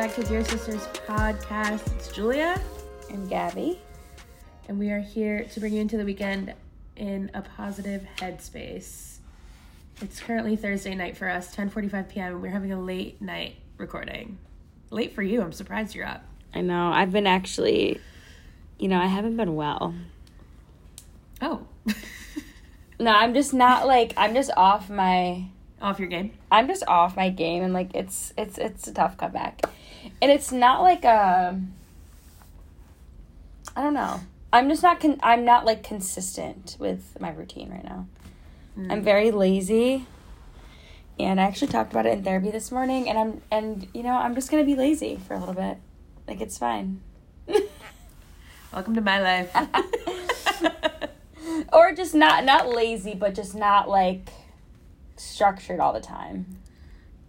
welcome or welcome back to Dear Sisters podcast. It's Julia, and Gabby. and we are here to bring you into the weekend in a positive headspace. It's currently Thursday night for us, 10:45 p.m. and We're having a late night recording. Late for you. I'm surprised you're up. I know. I've been actually, you know, I haven't been well. Oh, No, I'm just not like I'm just off my off your game. I'm just off my game and like it's it's it's a tough comeback. And it's not like a I don't know. I'm just not con- I'm not like consistent with my routine right now. Hmm. I'm very lazy. And I actually talked about it in therapy this morning and I'm and you know, I'm just going to be lazy for a little bit. Like it's fine. Welcome to my life. or just not not lazy but just not like structured all the time.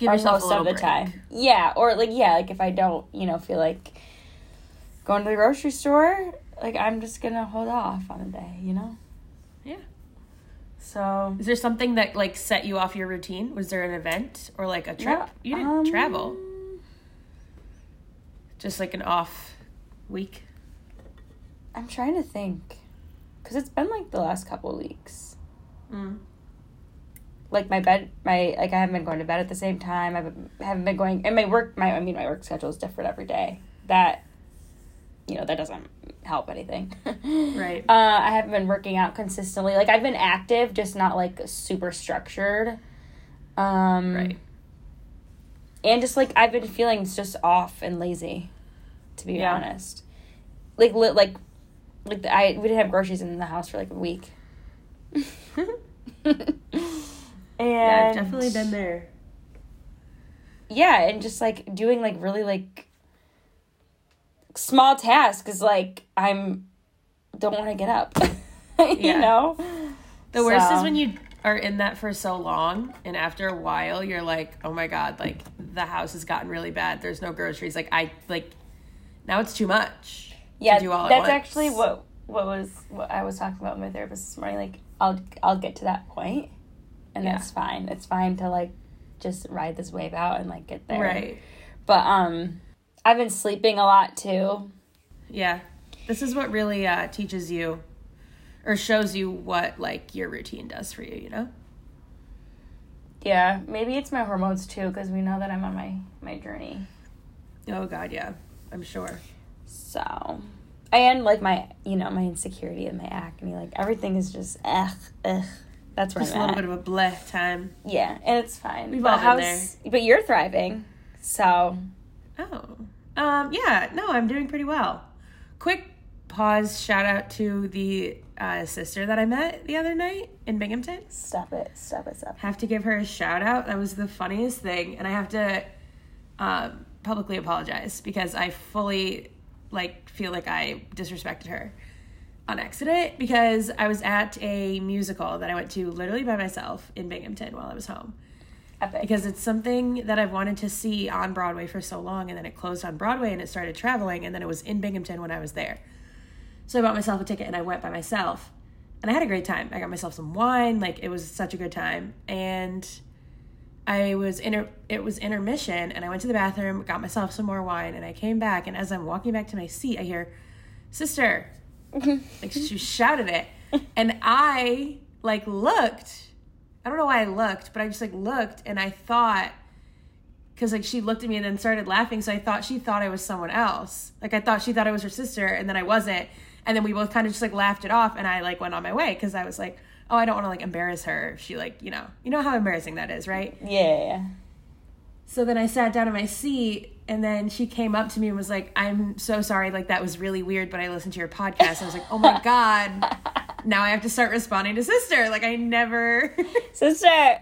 Give yourself most a little of the break. time. Yeah, or like yeah, like if I don't, you know, feel like going to the grocery store, like I'm just gonna hold off on a day, you know. Yeah. So Is there something that like set you off your routine? Was there an event or like a trip? No, you didn't um, travel. Just like an off week. I'm trying to think, cause it's been like the last couple weeks. Mm. Like my bed, my like I haven't been going to bed at the same time. I haven't- been going, and my work, my I mean my work schedule is different every day. That, you know, that doesn't help anything. Right. Uh, I haven't been working out consistently. Like I've been active, just not like super structured. Um, Right. And just like I've been feeling just off and lazy, to be Yeah. honest. Like li- like like the, I we didn't have groceries in the house for like a week. and Yeah, I've definitely been there. yeah, and just like doing like really like small tasks is like I'm don't want to get up. you Yeah. know? The worst is when you are in that for so long and after a while you're like, "Oh my god, like the house has gotten really bad. There's no groceries. Like I like now it's too much." yeah, do all at that's actually what what was what I was talking about with my therapist this morning. Like I'll I'll get to that point, and Yeah. that's fine. It's fine to like just ride this wave out and like get there. Right. But um, I've been sleeping a lot too. Yeah. This is what really uh teaches you or shows you what like your routine does for you, you know? Yeah, maybe it's my hormones too, because we know that I'm on my my journey. Oh god, yeah. I'm sure. So, and like my you know my insecurity and my acne, like everything is just ugh ugh. That's where Just a I'm little at. bit of a bleh time. Yeah, and it's fine. We've but all been how's- But you're thriving, so Oh. Um, yeah, no, I'm doing pretty well. Quick pause shout out to the uh, sister that I met the other night in Binghamton. stop it, stop it, stop. Have to give her a shout out. That was the funniest thing. And I have to um, publicly apologize because I fully like feel like I disrespected her on accident because I was at a musical that I went to literally by myself in Binghamton while I was home Epic. because it's something that I've wanted to see on Broadway for so long, and then it closed on Broadway and it started traveling, and then it was in Binghamton when I was there. So I bought myself a ticket and I went by myself, and I had a great time. I got myself some wine, like it was such a good time, and I was inter- it was intermission, and I went to the bathroom, got myself some more wine, and I came back, and as I'm walking back to my seat, I hear, "Sister," like she shouted it, and I like looked. I don't know why I looked, but I just like looked and I thought because like she looked at me and then started laughing, so I thought she thought I was someone else. Like I thought she thought I was her sister, and then I wasn't. And then we both kind of just like laughed it off, and I like went on my way because I was like, oh, I don't want to like embarrass her. She like you know you know how embarrassing that is, right? yeah. So then I sat down in my seat, and then she came up to me and was like, "I'm so sorry, like that was really weird, but I listened to your podcast." I was like, "Oh my god, now I have to start responding to sister." Like I never. Sister. I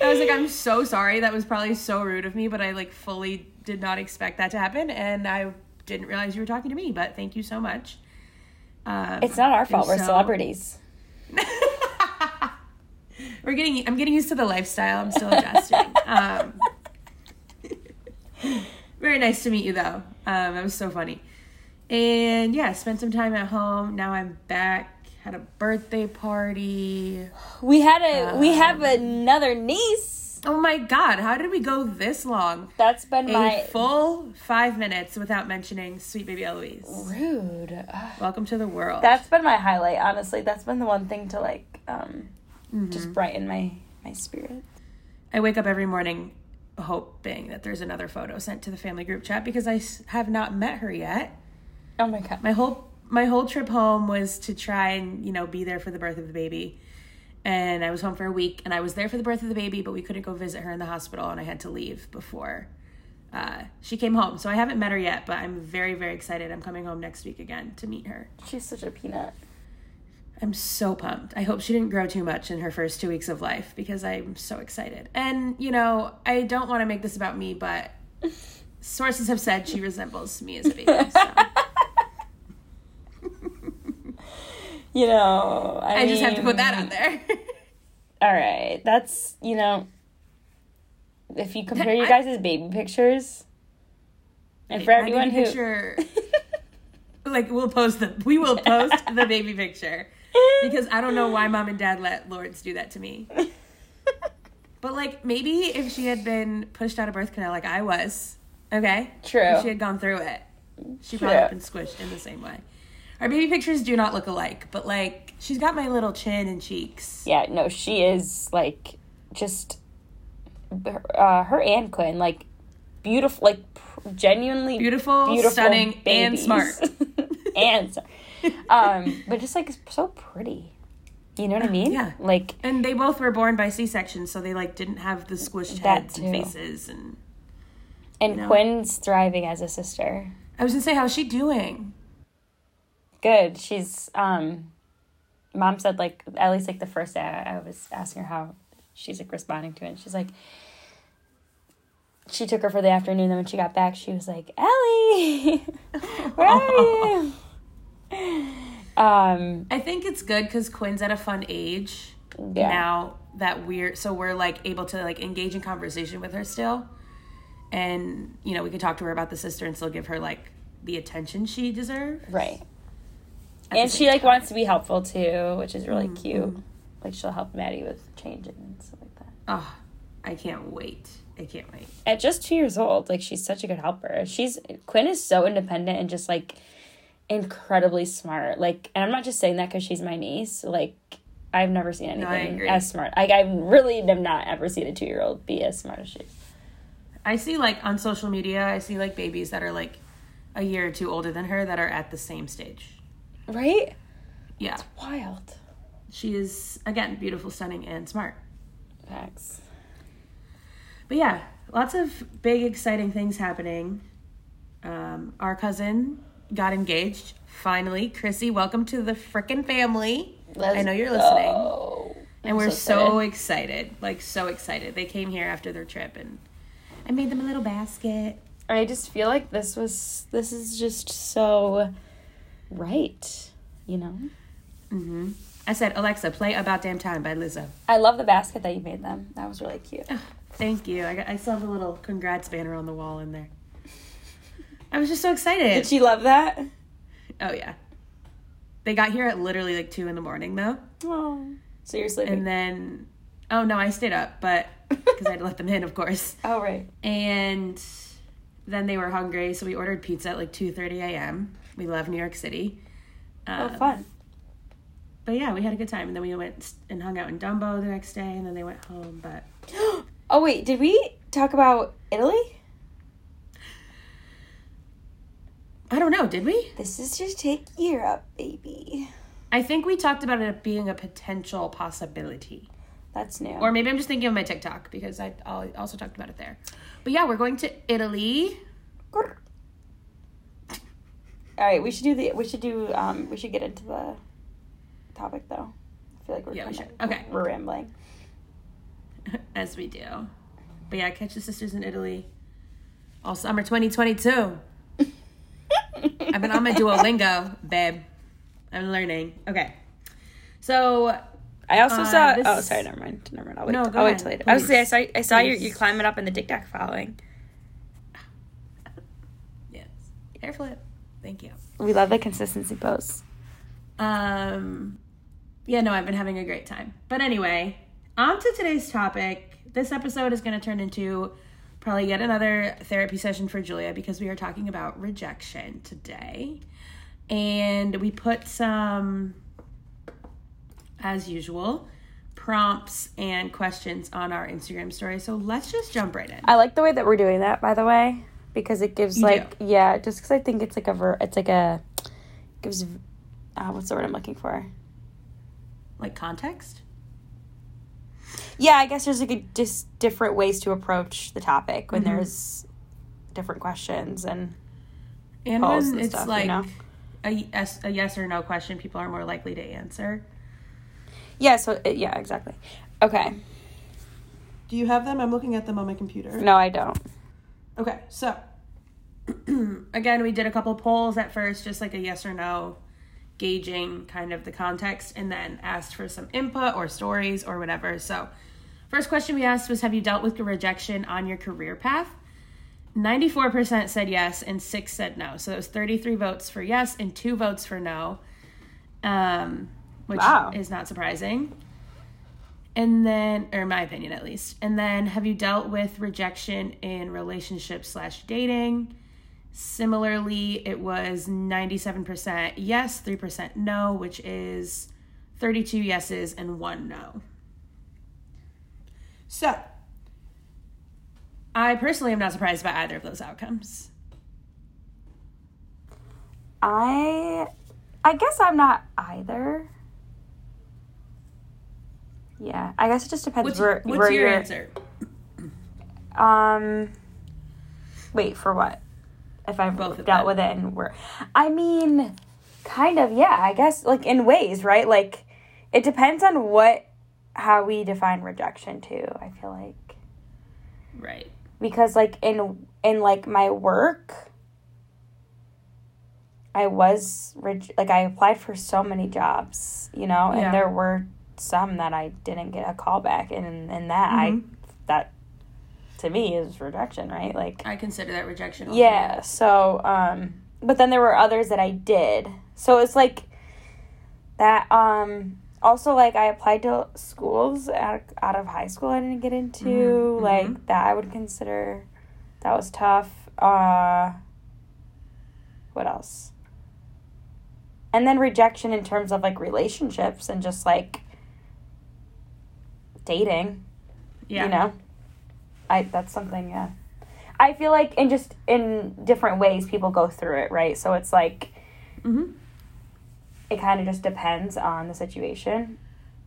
was like, "I'm so sorry. That was probably so rude of me, but I like fully did not expect that to happen, and I didn't realize you were talking to me. But thank you so much." Um, It's not our fault. We're celebrities. We're getting. I'm getting used to the lifestyle. I'm still adjusting. um, very nice to meet you, though. Um, that was so funny. And yeah, spent some time at home. Now I'm back. Had a birthday party. We had a we have Um, another niece. Oh my god, how did we go this long? That's been A my full five minutes without mentioning sweet baby Eloise. rude. Welcome to the world. That's been my highlight, honestly. That's been the one thing to like um Mm-hmm. just brighten my my spirit. I wake up every morning hoping that there's another photo sent to the family group chat because I have not met her yet. Oh my god. My whole my whole trip home was to try and you know be there for the birth of the baby, and I was home for a week and I was there for the birth of the baby, but we couldn't go visit her in the hospital and I had to leave before uh, she came home. So I haven't met her yet, but I'm very very excited. I'm coming home next week again to meet her. She's such a peanut. I'm so pumped. I hope she didn't grow too much in her first two weeks of life because I'm so excited. And, you know, I don't want to make this about me, but sources have said she resembles me as a baby. So You know, I, I just have to put that out there. All right, that's you know, if you compare you guys' baby pictures, and for everyone who picture, like, we'll post the, we will post the baby picture because I don't know why mom and dad let Lawrence do that to me. But, like, maybe if she had been pushed out of birth canal like I was, okay? True. If she had gone through it, she probably would have been squished in the same way. Our baby pictures do not look alike, but like she's got my little chin and cheeks. yeah, no, she is like just uh, her and Quinn like beautiful, like pr- genuinely Beautiful, beautiful, stunning, and smart. and so- um, but just like so pretty. You know what I mean? yeah. Like And they both were born by C-section, so they like didn't have the squished heads and faces. And and know? Quinn's thriving as a sister. I was gonna say, how's she doing? good. She's um mom said like at least like the first day I, I was asking her how she's like responding to it. And she's like she took her for the afternoon, then when she got back she was like, Ellie Where are you? Um I think it's good because Quinn's at a fun age yeah. now that we're so we're like able to like engage in conversation with her still, and you know we could talk to her about the sister and still give her like the attention she deserves. Right. And she like time. wants to be helpful too, which is really Mhm, cute. Like she'll help Maddie with changing and stuff like that. Oh, I can't wait. I can't wait. at just two years old, like she's such a good helper. She's Quinn is so independent and just like incredibly smart. Like, and I'm not just saying that because she's my niece. Like, I've never seen anything agree. as smart. Like, I really have not ever seen a two year old be as smart as she is. I see like on social media, I see like babies that are like a year or two older than her that are at the same stage. Right? Yeah. It's wild. She is again beautiful, stunning, and smart. Facts. But yeah, lots of big exciting things happening. Um, our cousin got engaged finally. Chrissy, welcome to the frickin' family. I know you're listening. go. And I'm we're so so excited. Like so excited. They came here after their trip and I made them a little basket. I just feel like this was this is just so right. You know? hmm I said, Alexa, play About Damn Time by Lizzo. I love the basket that you made them. That was really cute. Thank you. I, got, I still have a little congrats banner on the wall in there. I was just so excited. Did she love that? oh, yeah. They got here at literally like 2 in the morning, though. Oh. So you're sleeping. And then, oh no, I stayed up, but because I had to let them in, of course. oh right. And then they were hungry, so we ordered pizza at like 2.30 a.m. We love New York City. Oh Um, fun. But yeah, we had a good time. And then we went and hung out in Dumbo the next day, and then they went home. But Oh wait, did we talk about Italy? I don't know, did we? This is just take Europe, baby. I think we talked about it being a potential possibility. That's new. Or maybe I'm just thinking of my TikTok because I also talked about it there. But yeah, we're going to Italy. All right, we should do the we should do um we should get into the topic though. I feel like we're Yeah, we should. Okay. We're rambling. as we do. But yeah, catch the sisters in Italy all summer 2022. I've been on my Duolingo, babe. I'm learning. Okay. So I also Uh, saw. this- Oh, sorry. Never mind. Never mind. I'll wait. No, I'll go wait till later. I was say I saw. I saw you. Please. You climbing up in the TikTok following. yes, hair flip. Thank you. We love the consistency posts. Um, yeah, no, I've been having a great time. But anyway, on to today's topic. this episode is going to turn into probably yet another therapy session for Julia because we are talking about rejection today. And we put some, as usual, prompts and questions on our Instagram story. So let's just jump right in. I like the way that we're doing that, by the way, because it gives You like yeah, just because I think it's like a ver- it's like a gives uh, what's the word I'm looking for? Like context? Yeah, I guess there's like a, just different ways to approach the topic when Mhm. there's different questions and And Polls when and it's stuff, you know? a, yes, a yes or no question, people are more likely to answer. yeah, so yeah, exactly. Okay, Do you have them? I'm looking at them on my computer. no, I don't. Okay, so again, we did a couple polls at first, just like a yes or no, gauging kind of the context, and then asked for some input or stories or whatever. So, first question we asked was Have you dealt with rejection on your career path? 94% said yes, and six said no. So, it was 33 votes for yes and two votes for no, um, which Wow. is not surprising. And then, or in my opinion at least. And then, have you dealt with rejection in relationships slash dating? Similarly, it was 97% yes, 3% no, which is 32 yeses and one no. So, I personally am not surprised by either of those outcomes. I I guess I'm not either. Yeah, I guess it just depends What's, where, what's where your answer? Um, wait for what? If I've Both dealt with it and where? I mean, kind of. Yeah, I guess like in ways, right? Like it depends on what how we define rejection too. I feel like Right. because like in in like my work i was reg- like i applied for so many jobs you know and Yeah. there were some that i didn't get a call back and and that Mhm. i that to me is rejection right like I consider that rejection. also. yeah so um but then there were others that i did so it's like that um also like i applied to schools out, out of high school i didn't get into. Mhm, like that i would consider that was tough. Uh what else? And then rejection in terms of like relationships and just like dating Yeah. you know? I that's something yeah. I feel like in just in different ways people go through it right? So it's like hmm it kind of just depends on the situation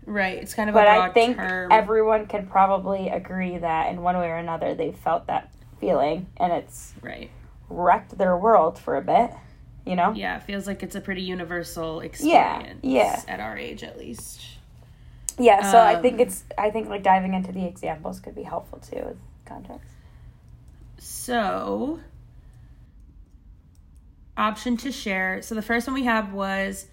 Right. It's kind of but i think term. everyone can probably agree that in one way or another they felt that feeling and it's right. wrecked their world for a bit you know Yeah, it feels like it's a pretty universal experience. yeah. Yeah. At our age, at least. yeah so i think Um, it's i think like diving into the examples could be helpful too with context So, option to share. So, the first one we have was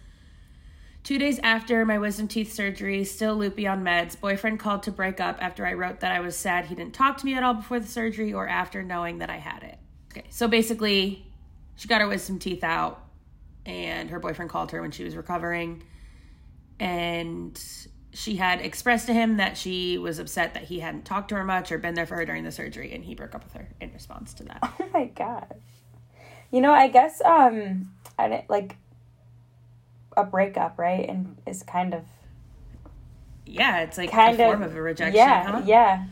two days after my wisdom teeth surgery, still loopy on meds. Boyfriend called to break up after I wrote that I was sad he didn't talk to me at all before the surgery or after knowing that I had it. Okay, so basically, she got her wisdom teeth out, and her boyfriend called her when she was recovering. And she had expressed to him that she was upset that he hadn't talked to her much or been there for her during the surgery, and he broke up with her in response to that. Oh my gosh. You know, I guess um I didn't like a breakup, right? And is kind of Yeah, it's like kind a of form of a rejection, Yeah, huh? yeah.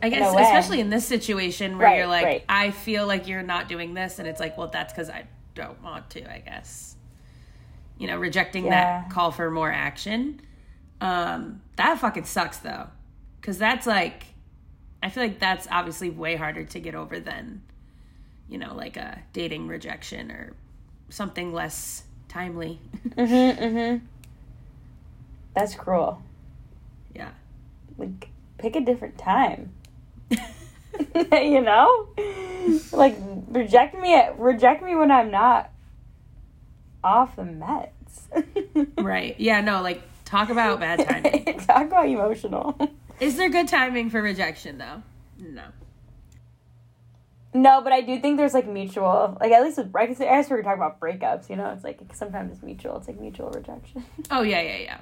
I guess, way. especially in this situation where Right, you're like, right. I feel like you're not doing this, and it's like, well, that's because I don't want to, I guess. You know, rejecting Yeah. that call for more action. Um, that fucking sucks though, because that's like, I feel like that's obviously way harder to get over than, you know, like a dating rejection or something less timely. Mhm, mhm. That's cruel. yeah. Like pick a different time. you know? Like reject me at reject me when I'm not off the meds. Right. Yeah, no, like talk about bad timing. Talk about emotional. Is there good timing for rejection though? No. No, but I do think there's like mutual, like at least with I guess I guess we were talking about breakups. You know, it's like sometimes it's mutual. It's like mutual rejection. Oh yeah, yeah, yeah.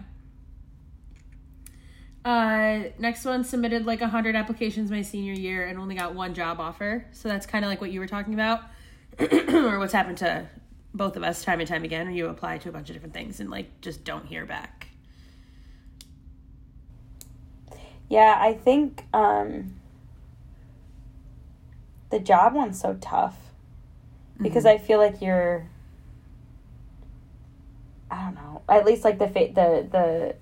Uh, next one submitted like 100 applications my senior year and only got one job offer. So that's kind of like what you were talking about, or what's happened to both of us time and time again. You apply to a bunch of different things and like just don't hear back. Yeah, I think um, the job one's so tough because mm-hmm. I feel like you're. I don't know. At least like the fa- the the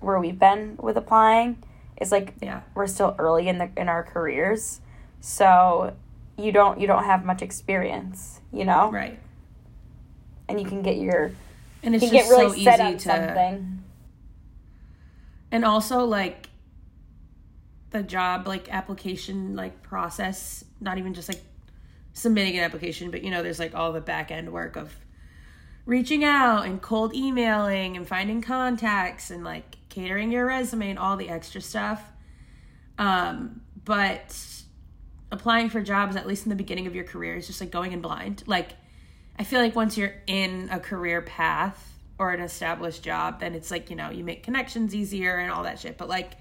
where we've been with applying is like Yeah. we're still early in the in our careers, so you don't you don't have much experience, you know, Right. and you can get your And it's can just get really so set easy to. something. And also like the job like application like process, not even just like submitting an application, but you know, there's like all the back end work of reaching out and cold emailing and finding contacts and like catering your resume and all the extra stuff. Um, but applying for jobs, at least in the beginning of your career, is just like going in blind. Like, I feel like once you're in a career path or an established job, then it's like, you know, you make connections easier and all that shit. But like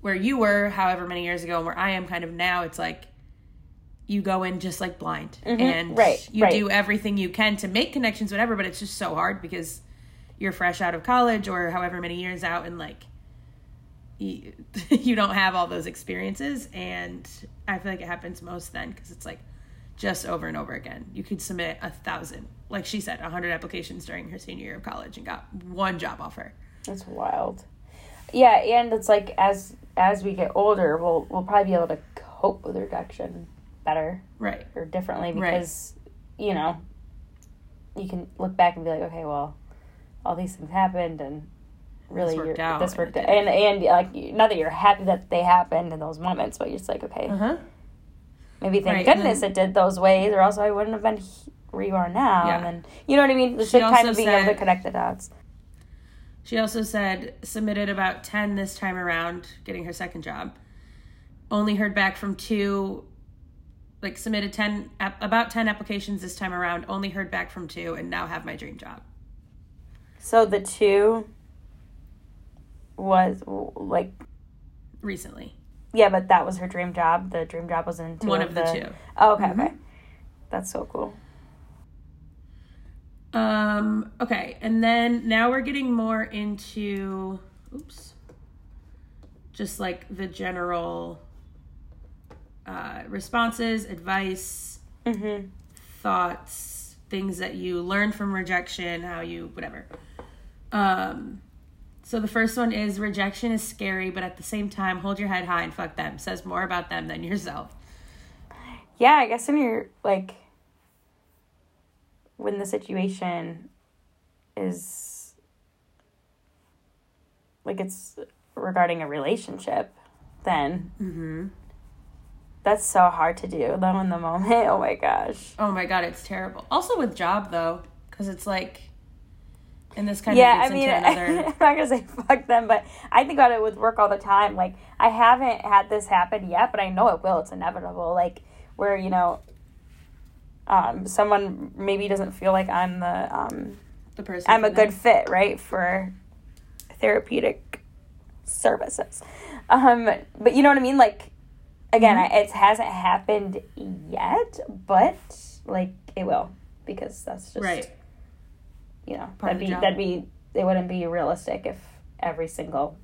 where you were, however many years ago, and where I am kind of now, it's like you go in just like blind. Mm-hmm. And right, you right. do everything you can to make connections, whatever, but it's just so hard because you're fresh out of college or however many years out and like you, you don't have all those experiences. And i feel like it happens most then because it's like just over and over again. You could submit a thousand like she said a hundred applications during her senior year of college and got one job offer. That's wild. Yeah, and it's like as as we get older, we'll we'll probably be able to cope with rejection better right or differently Right. because you know you can look back and be like, okay, well, all these things happened and really worked you're- out this worked it out. and and like not that you're happy that they happened in those moments, but you're just like, okay, uh-huh maybe thank Right, and goodness it did those ways, or else I wouldn't have been he- where you are now. Yeah. And then you know what I mean? Just She like kind of being able to connect the dots. She also said submitted about 10 this time around, getting her second job. Only heard back from two, like submitted 10, about 10 applications this time around, only heard back from two, and now have my dream job. So the two was like Recently. Yeah, but that was her dream job. The dream job was in two One of the two. Oh, okay, mm-hmm. okay. That's so cool. Um, okay, and then now we're getting more into, oops, just like the general uh, responses, advice, Mm-hmm. thoughts, things that you learn from rejection, how you whatever. Um so the first one is rejection is scary, but at the same time, hold your head high and fuck them. Says more about them than yourself. Yeah, I guess when you're like when the situation is like it's regarding a relationship, then Mm-hmm. that's so hard to do though in the moment. Oh my gosh. Oh my god, it's terrible. Also with job though, because it's like, and this kind yeah, of I gets mean, into another. I'm not gonna say fuck them, but I think about it with work all the time. Like, I haven't had this happen yet, but I know it will. It's inevitable. Like, where you know, um, someone maybe doesn't feel like I'm the um, the person. I'm a good them. fit, right, for therapeutic services. Um, but you know what I mean? Like, again, Mm-hmm. I, it hasn't happened yet, but like it will because that's just right. you know Part that'd be that'd be it wouldn't be realistic if every single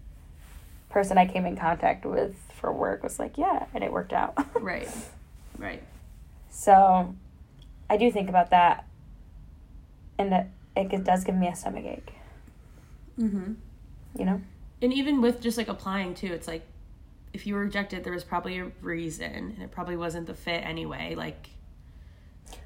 person I came in contact with for work was like yeah and it worked out Right. Right. so I do think about that and it, it does give me a stomach ache Mm-hmm. you know And even with just like applying too, it's like if you were rejected, there was probably a reason, and it probably wasn't the fit anyway. Like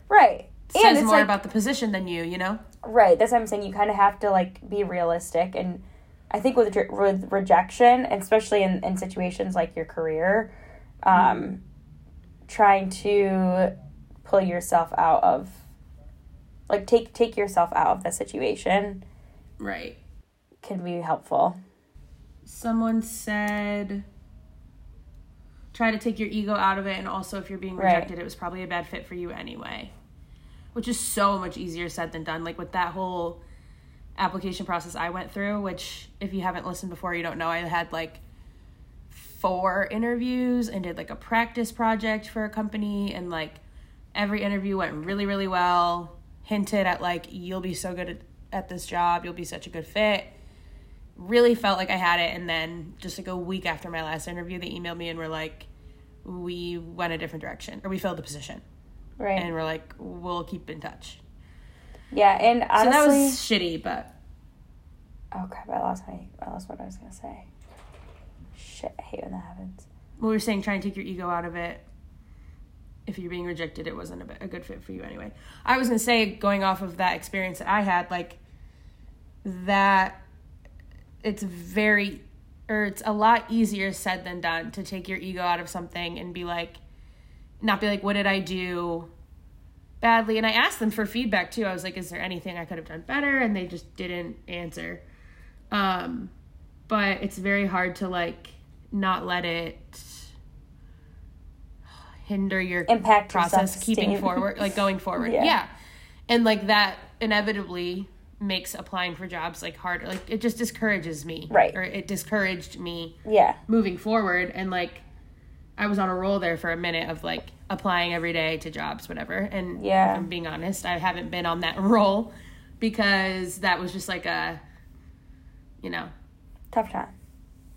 right and says it's more like about the position than you. You know. right that's what I'm saying you kind of have to like be realistic and I think with, re- with rejection especially in, in situations like your career um, trying to pull yourself out of like take take yourself out of the situation Right. can be helpful Someone said try to take your ego out of it and also if you're being Right. rejected it was probably a bad fit for you anyway which is so much easier said than done like with that whole application process I went through, which if you haven't listened before, you don't know, I had like four interviews and did like a practice project for a company and like every interview went really really well hinted at like you'll be so good at, at this job you'll be such a good fit really felt like i had it and then just like a week after my last interview they emailed me and were like we went a different direction or we filled the position Right. and we're like we'll keep in touch yeah, and honestly, so that was shitty but oh crap! I lost my. I lost what I was gonna say. Shit! I hate when that happens. we were saying try and take your ego out of it if you're being rejected it wasn't a, a good fit for you anyway. I was to say going off of that experience that i had like that it's very or it's a lot easier said than done to take your ego out of something and be like not be like what did i do badly? And i asked them for feedback too. I was like is there anything i could have done better? And they just didn't answer. Um but it's very hard to like not let it hinder your Impact process keeping forward like going forward Yeah. yeah. and like that inevitably makes applying for jobs like harder like it just discourages me Right. or it discouraged me Yeah. moving forward and like i was on a roll there for a minute of like applying every day to jobs whatever and Yeah. if i'm being honest i haven't been on that roll because that was just like a you know Tough time.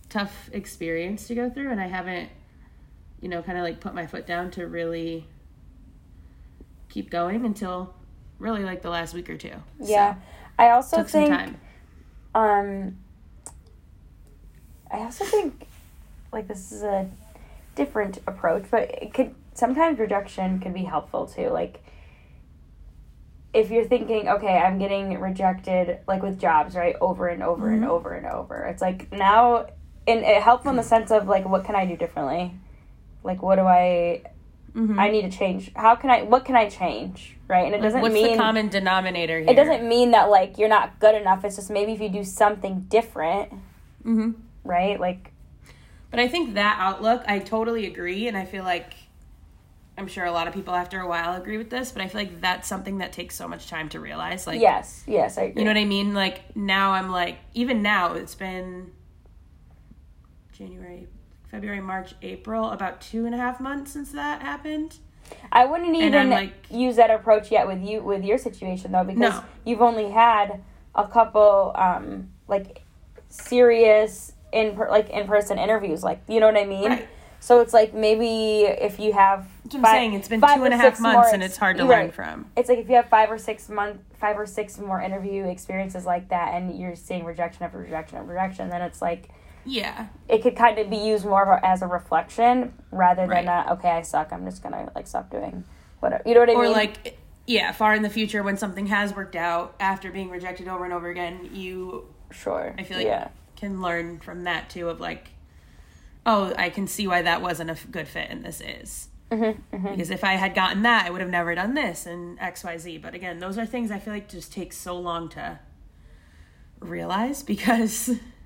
tough experience to go through and I haven't you know kind of like put my foot down to really keep going until really like the last week or two. Yeah. I also So, took some think time. um I also think like this is a different approach, but it could sometimes rejection could be helpful too. Like if you're thinking, okay, I'm getting rejected like with jobs, right, over and over and Mm-hmm. over and over. It's like now and it helps in the sense of like what can I do differently? Like what do I Mhm. I need to change? How can I what can I change? Right? And it Like, doesn't what's mean the common denominator here? it doesn't mean that like you're not good enough. It's just maybe if you do something different, hmm right? Like But I think that outlook, I totally agree, and I feel like I'm sure a lot of people after a while agree with this, but I feel like that's something that takes so much time to realize. Like, yes, yes, I agree. You know what I mean? Like now I'm like even now it's been January, February, March, April, about two and a half months since that happened. I wouldn't even like- use that approach yet with you with your situation though because No. you've only had a couple um like serious in per, like in person interviews like you know what I mean. Right. So it's like maybe if you have That's what I'm saying. It's been five two and a half months more and it's hard to learn right. from. It's like if you have five or six month, five or six more interview experiences like that, and you're seeing rejection after rejection after rejection, then it's like Yeah. it could kind of be used more of a- as a reflection rather than Right. a, okay, I suck. I'm just gonna like stop doing whatever. You know what I Or mean? Or like yeah, far in the future when something has worked out after being rejected over and over again, you sure. I feel like yeah, can learn from that too of like oh, I can see why that wasn't a good fit and this is. Mm-hmm, Because if I had gotten that, I would have never done this and XYZ. But again, those are things I feel like just take so long to realize because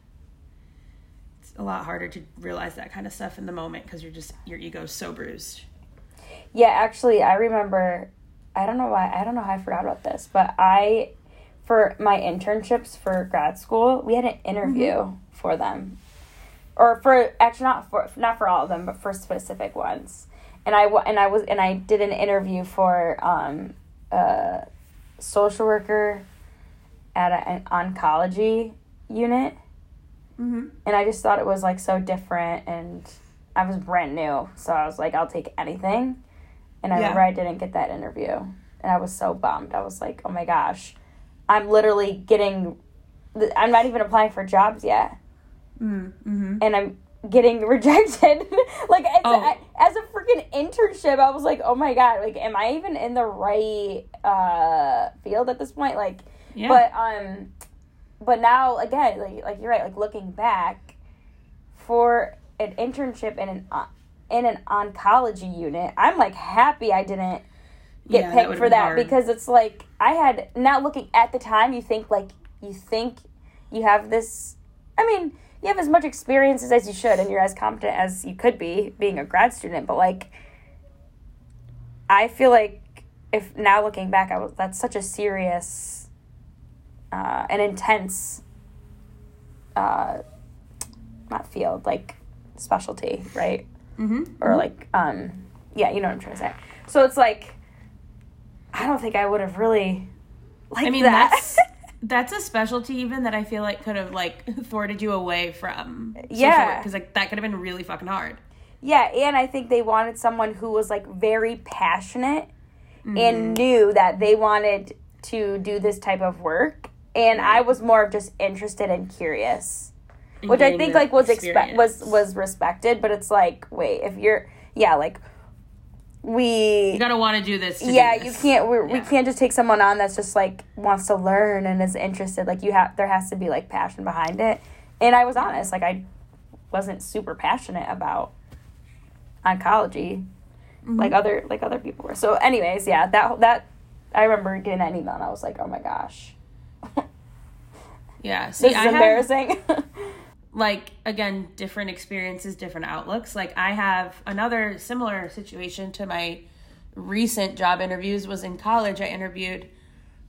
a lot harder to realize that kind of stuff in the moment because you're just, your ego's so bruised. yeah. Actually, I remember. I don't know why. I don't know how I forgot about this, but I, for my internships for grad school, we had an interview Mm-hmm. for them, or for actually not for not for all of them, but for specific ones. And I and I was and I did an interview for um, a social worker at a, an oncology unit. Mm-hmm. and I just thought it was like so different and I was brand new so I was like I'll take anything and I Yeah. remember I didn't get that interview and I was so bummed I was like oh my gosh I'm literally getting I'm not even applying for jobs yet Mm-hmm. and I'm getting rejected like it's, Oh. I, as a freaking internship I was like oh my god like am I even in the right uh field at this point like Yeah. but um but now again like like you're right like looking back for an internship in an uh, in an oncology unit i'm like happy i didn't get Yeah, picked would've for that hard. because it's like i had now looking at the time you think like you think you have this i mean you have as much experiences as you should and you're as competent as you could be being a grad student but like i feel like if now looking back i was that's such a serious uh, an intense uh, not field like specialty, right? Mm-hmm. Or like um yeah, you know what I'm trying to say. So it's like I don't think I would have really liked I mean, that. that's that's a specialty even that I feel like could have like thwarted you away from Yeah. because like that could have been really fucking hard. Yeah, and I think they wanted someone who was like very passionate Mm-hmm. and knew that they wanted to do this type of work. And I was more of just interested and curious, which I think like was expect was was respected. But it's like, wait, if you're yeah, like we you gotta want to do this. To do yeah, this. you can't we're, we can't just take someone on that's just like wants to learn and is interested. Like you have there has to be like passion behind it. And I was honest, like I wasn't super passionate about oncology Mm-hmm. like other like other people were. So anyways, yeah, that that I remember getting that email and I was like, "Oh my gosh. Yeah, see, this is I have, embarrassing." like again different experiences different outlooks. Like i have another similar situation to my recent job interviews was in college. I interviewed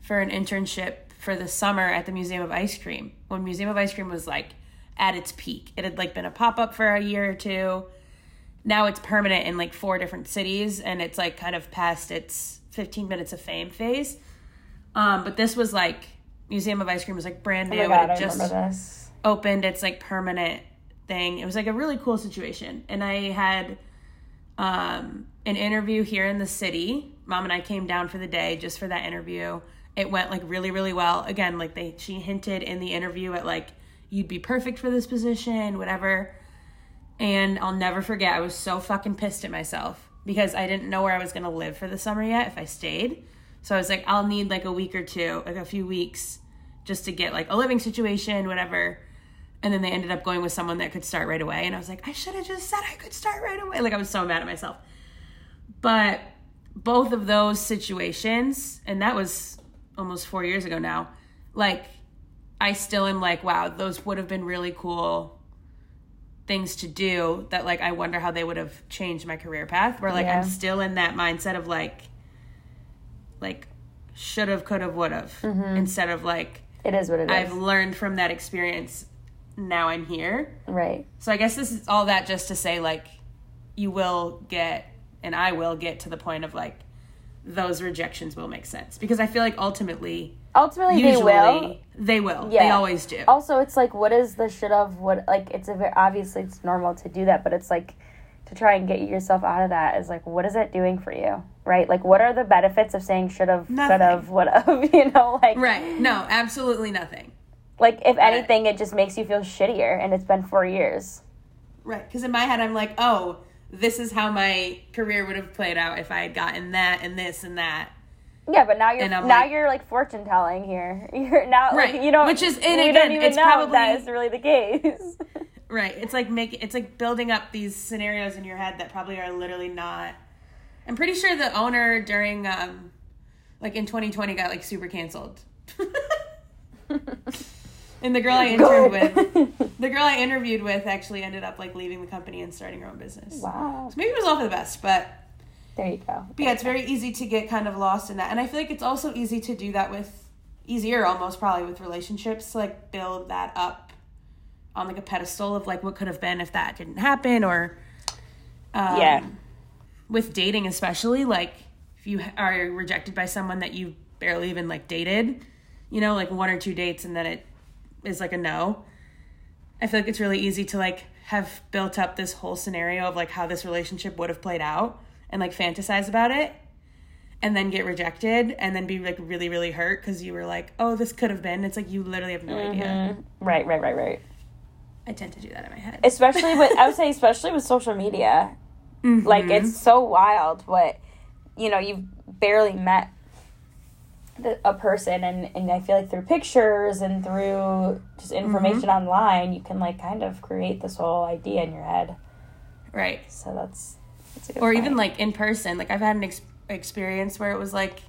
for an internship for the summer at the museum of ice cream. When museum of ice cream was like at its peak it had like been a pop-up for a year or two. Now it's permanent in like four different cities and it's like kind of past its 15 minutes of fame phase. Um, but this was like museum of ice cream was like brand new oh god, it just opened its like permanent thing. It was like a really cool situation. And I had um an interview here in the city. Mom and I came down for the day just for that interview. It went like really really well. Again, like they she hinted in the interview at like you'd be perfect for this position, whatever. And I'll never forget I was so fucking pissed at myself because I didn't know where I was going to live for the summer yet if I stayed. So I was like I'll need like a week or two, like a few weeks just to get like a living situation, whatever. And then they ended up going with someone that could start right away. And I was like, I should have just said I could start right away. Like I was so mad at myself. But both of those situations, and that was almost four years ago now, like I still am like, wow, those would have been really cool things to do that like I wonder how they would have changed my career path. Where like Yeah. I'm still in that mindset of like like should have, could have, would have. Mm-hmm. Instead of like It is what it is. I've learned from that experience. Now I'm here. right. So I guess this is all that just to say like you will get and I will get to the point of like those rejections will make sense because I feel like ultimately Ultimately usually they will. they will. They always do. Also, it's like, what is the should of what? Like, it's a very obviously it's normal to do that, but it's like to try and get yourself out of that is like, what is it doing for you, right? Like, what are the benefits of saying should have, could have would have? You know, like, Right. No, absolutely nothing. like if anything, it just makes you feel shittier, and it's been four years. Right. Because in my head I'm like, oh, this is how my career would have played out if I had gotten that and this and that. Yeah, but now you're now like- you're like fortune telling here. You're now like Right. you know, Which is- and again, it's if that probably- is really the case. Right. It's like making it's like building up these scenarios in your head that probably are literally not. I'm pretty sure the owner during um like in 2020 got like super canceled. and the girl I interned with, the girl I interviewed with actually ended up like leaving the company and starting her own business. wow, So maybe it was all for the best, but there you go. but yeah, it's very easy to get kind of lost in that. And I feel like it's also easy to do that with easier almost probably with relationships to like build that up on like a pedestal of like what could have been if that didn't happen or um, Yeah. with dating especially like if you are rejected by someone that you barely even like dated you know like one or two dates and then it is like a no i feel like it's really easy to like have built up this whole scenario of like how this relationship would have played out and like fantasize about it and then get rejected and then be like really really hurt because you were like oh this could have been it's like you literally have no idea Right, right, right, right. I tend to do that in my head especially with I would say especially with social media. Mm-hmm. Like it's so wild what you know, you've barely met the, a person and and I feel like through pictures and through just mm-hmm. information online, you can like kind of create this whole idea in your head. right So that's that's a good or point. even like in person like i've had an ex- experience where it was like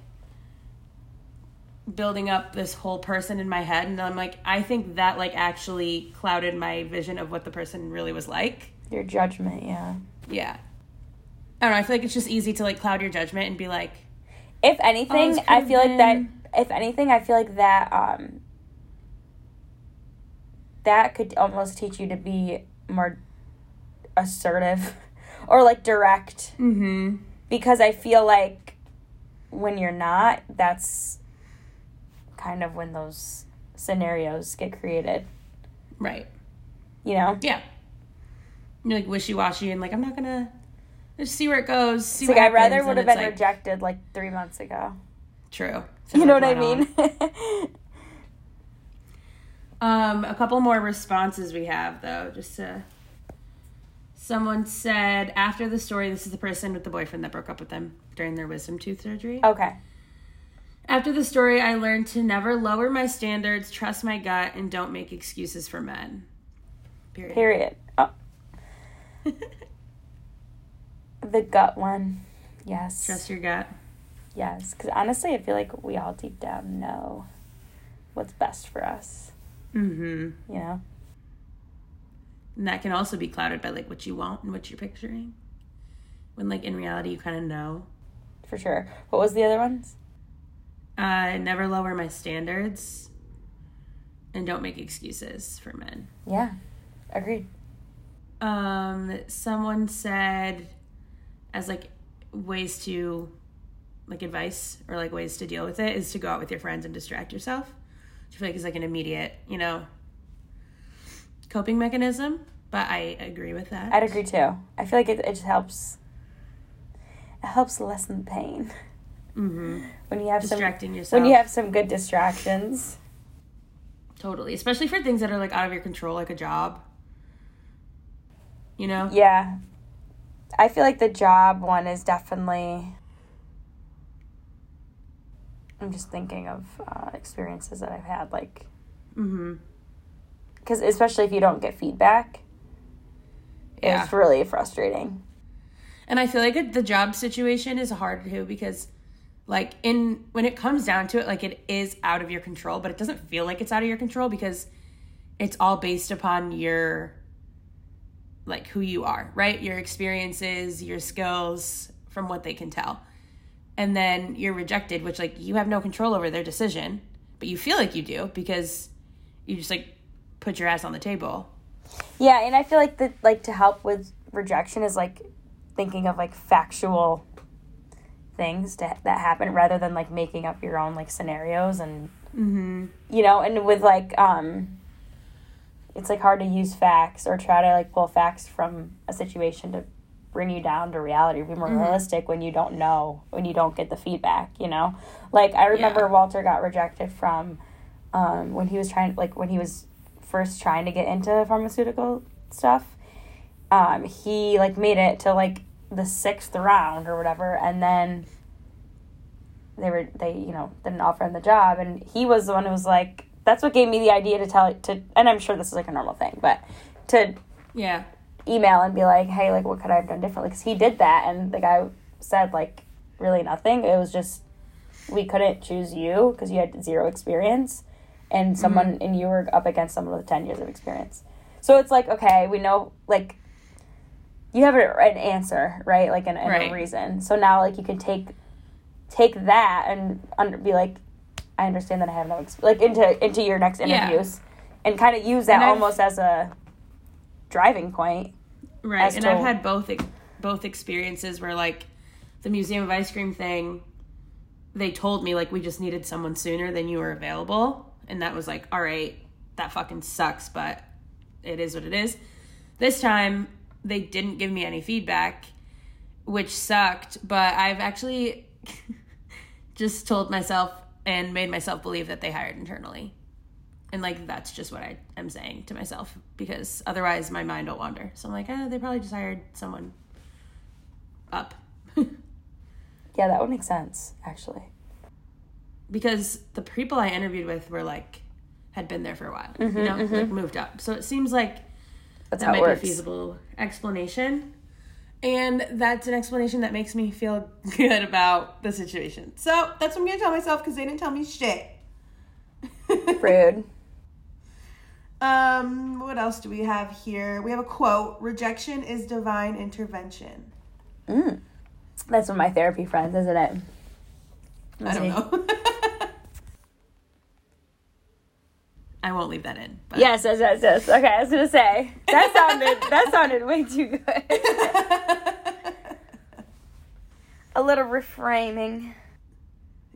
building up this whole person in my head and i'm like i think that like actually clouded my vision of what the person really was like your judgment, yeah. yeah i don't know i feel like it's just easy to like cloud your judgment and be like If anything, this I feel like that if anything, I feel like that um that could almost teach you to be more assertive or like direct Mm-hmm. because I feel like when you're not, that's kind of when those scenarios get created. Right. You know? Yeah. You're like wishy washy and like I'm not gonna just see where it goes. See It's what like I'd rather would have been like, rejected like three months ago. True. You know what I mean? Um, a couple more responses we have though, just to. Someone said after the story, this is the person with the boyfriend that broke up with them during their wisdom tooth surgery. okay. After the story, I learned to never lower my standards, trust my gut, and don't make excuses for men. Period. Period. Oh, the gut one. Yes. Trust your gut. Yes. Because honestly, I feel like we all deep down know what's best for us. Mm-hmm. You know? And that can also be clouded by like what you want and what you're picturing. When like in reality you kind of know. For sure. What was the other ones? Uh, never lower my standards, and don't make excuses for men. Yeah. Agreed. Um, someone said, as like ways to, like advice or like ways to deal with it is to go out with your friends and distract yourself. Which I feel like is like an immediate, you know, coping mechanism. But I agree with that. I'd agree too. I feel like it, it just helps. It helps lessen the pain Mm-hmm. when you have Distracting some yourself. when you have some good distractions. Totally. Especially for things that are like out of your control, like a job. You know? Yeah, I feel like the job one is definitely. I'm just thinking of uh, experiences that I've had, like Mm-hmm. because especially if you don't get feedback, Yeah. it's really frustrating. And I feel like the job situation is hard too because, like, in when it comes down to it, like it is out of your control, but it doesn't feel like it's out of your control because it's all based upon your, like, who you are, right? Your experiences, your skills, from what they can tell, and then you're rejected, which like you have no control over their decision, but you feel like you do because you just like put your ass on the table. Yeah, and I feel like that like to help with rejection is like thinking of like factual things to, that happen rather than like making up your own like scenarios and Mm-hmm. you know and with like um it's like hard to use facts or try to like pull facts from a situation to bring you down to reality or be more realistic when you don't know when you don't get the feedback you know like i remember Yeah. walter got rejected from um when he was trying like when he was first trying to get into pharmaceutical stuff um he like made it to like the sixth round or whatever and then they were they you know didn't offer him the job and he was the one who was like that's what gave me the idea to tell to and i'm sure this is like a normal thing but to Yeah. email and be like hey like what could i have done differently? Because he did that and the guy said like really nothing. It was just we couldn't choose you because you had zero experience and someone mm-hmm. and you were up against someone with 10 years of experience. So it's like okay we know like you have an answer right like an, and Right. a reason so now like you can take take that and under, be like i understand that i have no ex-, like into into your next Yeah. interviews and kind of use that almost as a driving point Right, and to- I've had both both experiences where like the Museum of Ice Cream thing, they told me like we just needed someone sooner than you were available, and that was like, all right, that fucking sucks, but it is what it is. This time they didn't give me any feedback, which sucked, but I've actually just told myself and made myself believe that they hired internally. And like that's just what I am saying to myself because otherwise my mind will wander. So I'm like, eh, they probably just hired someone up. yeah that would make sense actually because the people I interviewed with were like had been there for a while, you know, like moved up. So it seems like that's that might works be feasible explanation. And that's an explanation that makes me feel good about the situation. So that's what I'm gonna tell myself because they didn't tell me shit. rude Um, what else do we have here? We have a quote: "Rejection is divine intervention." mm. that's one of my therapy friends isn't it I don't know. I won't leave that in. But. Yes, yes, yes, yes. Okay, I was gonna say that sounded that sounded way too good. a little reframing.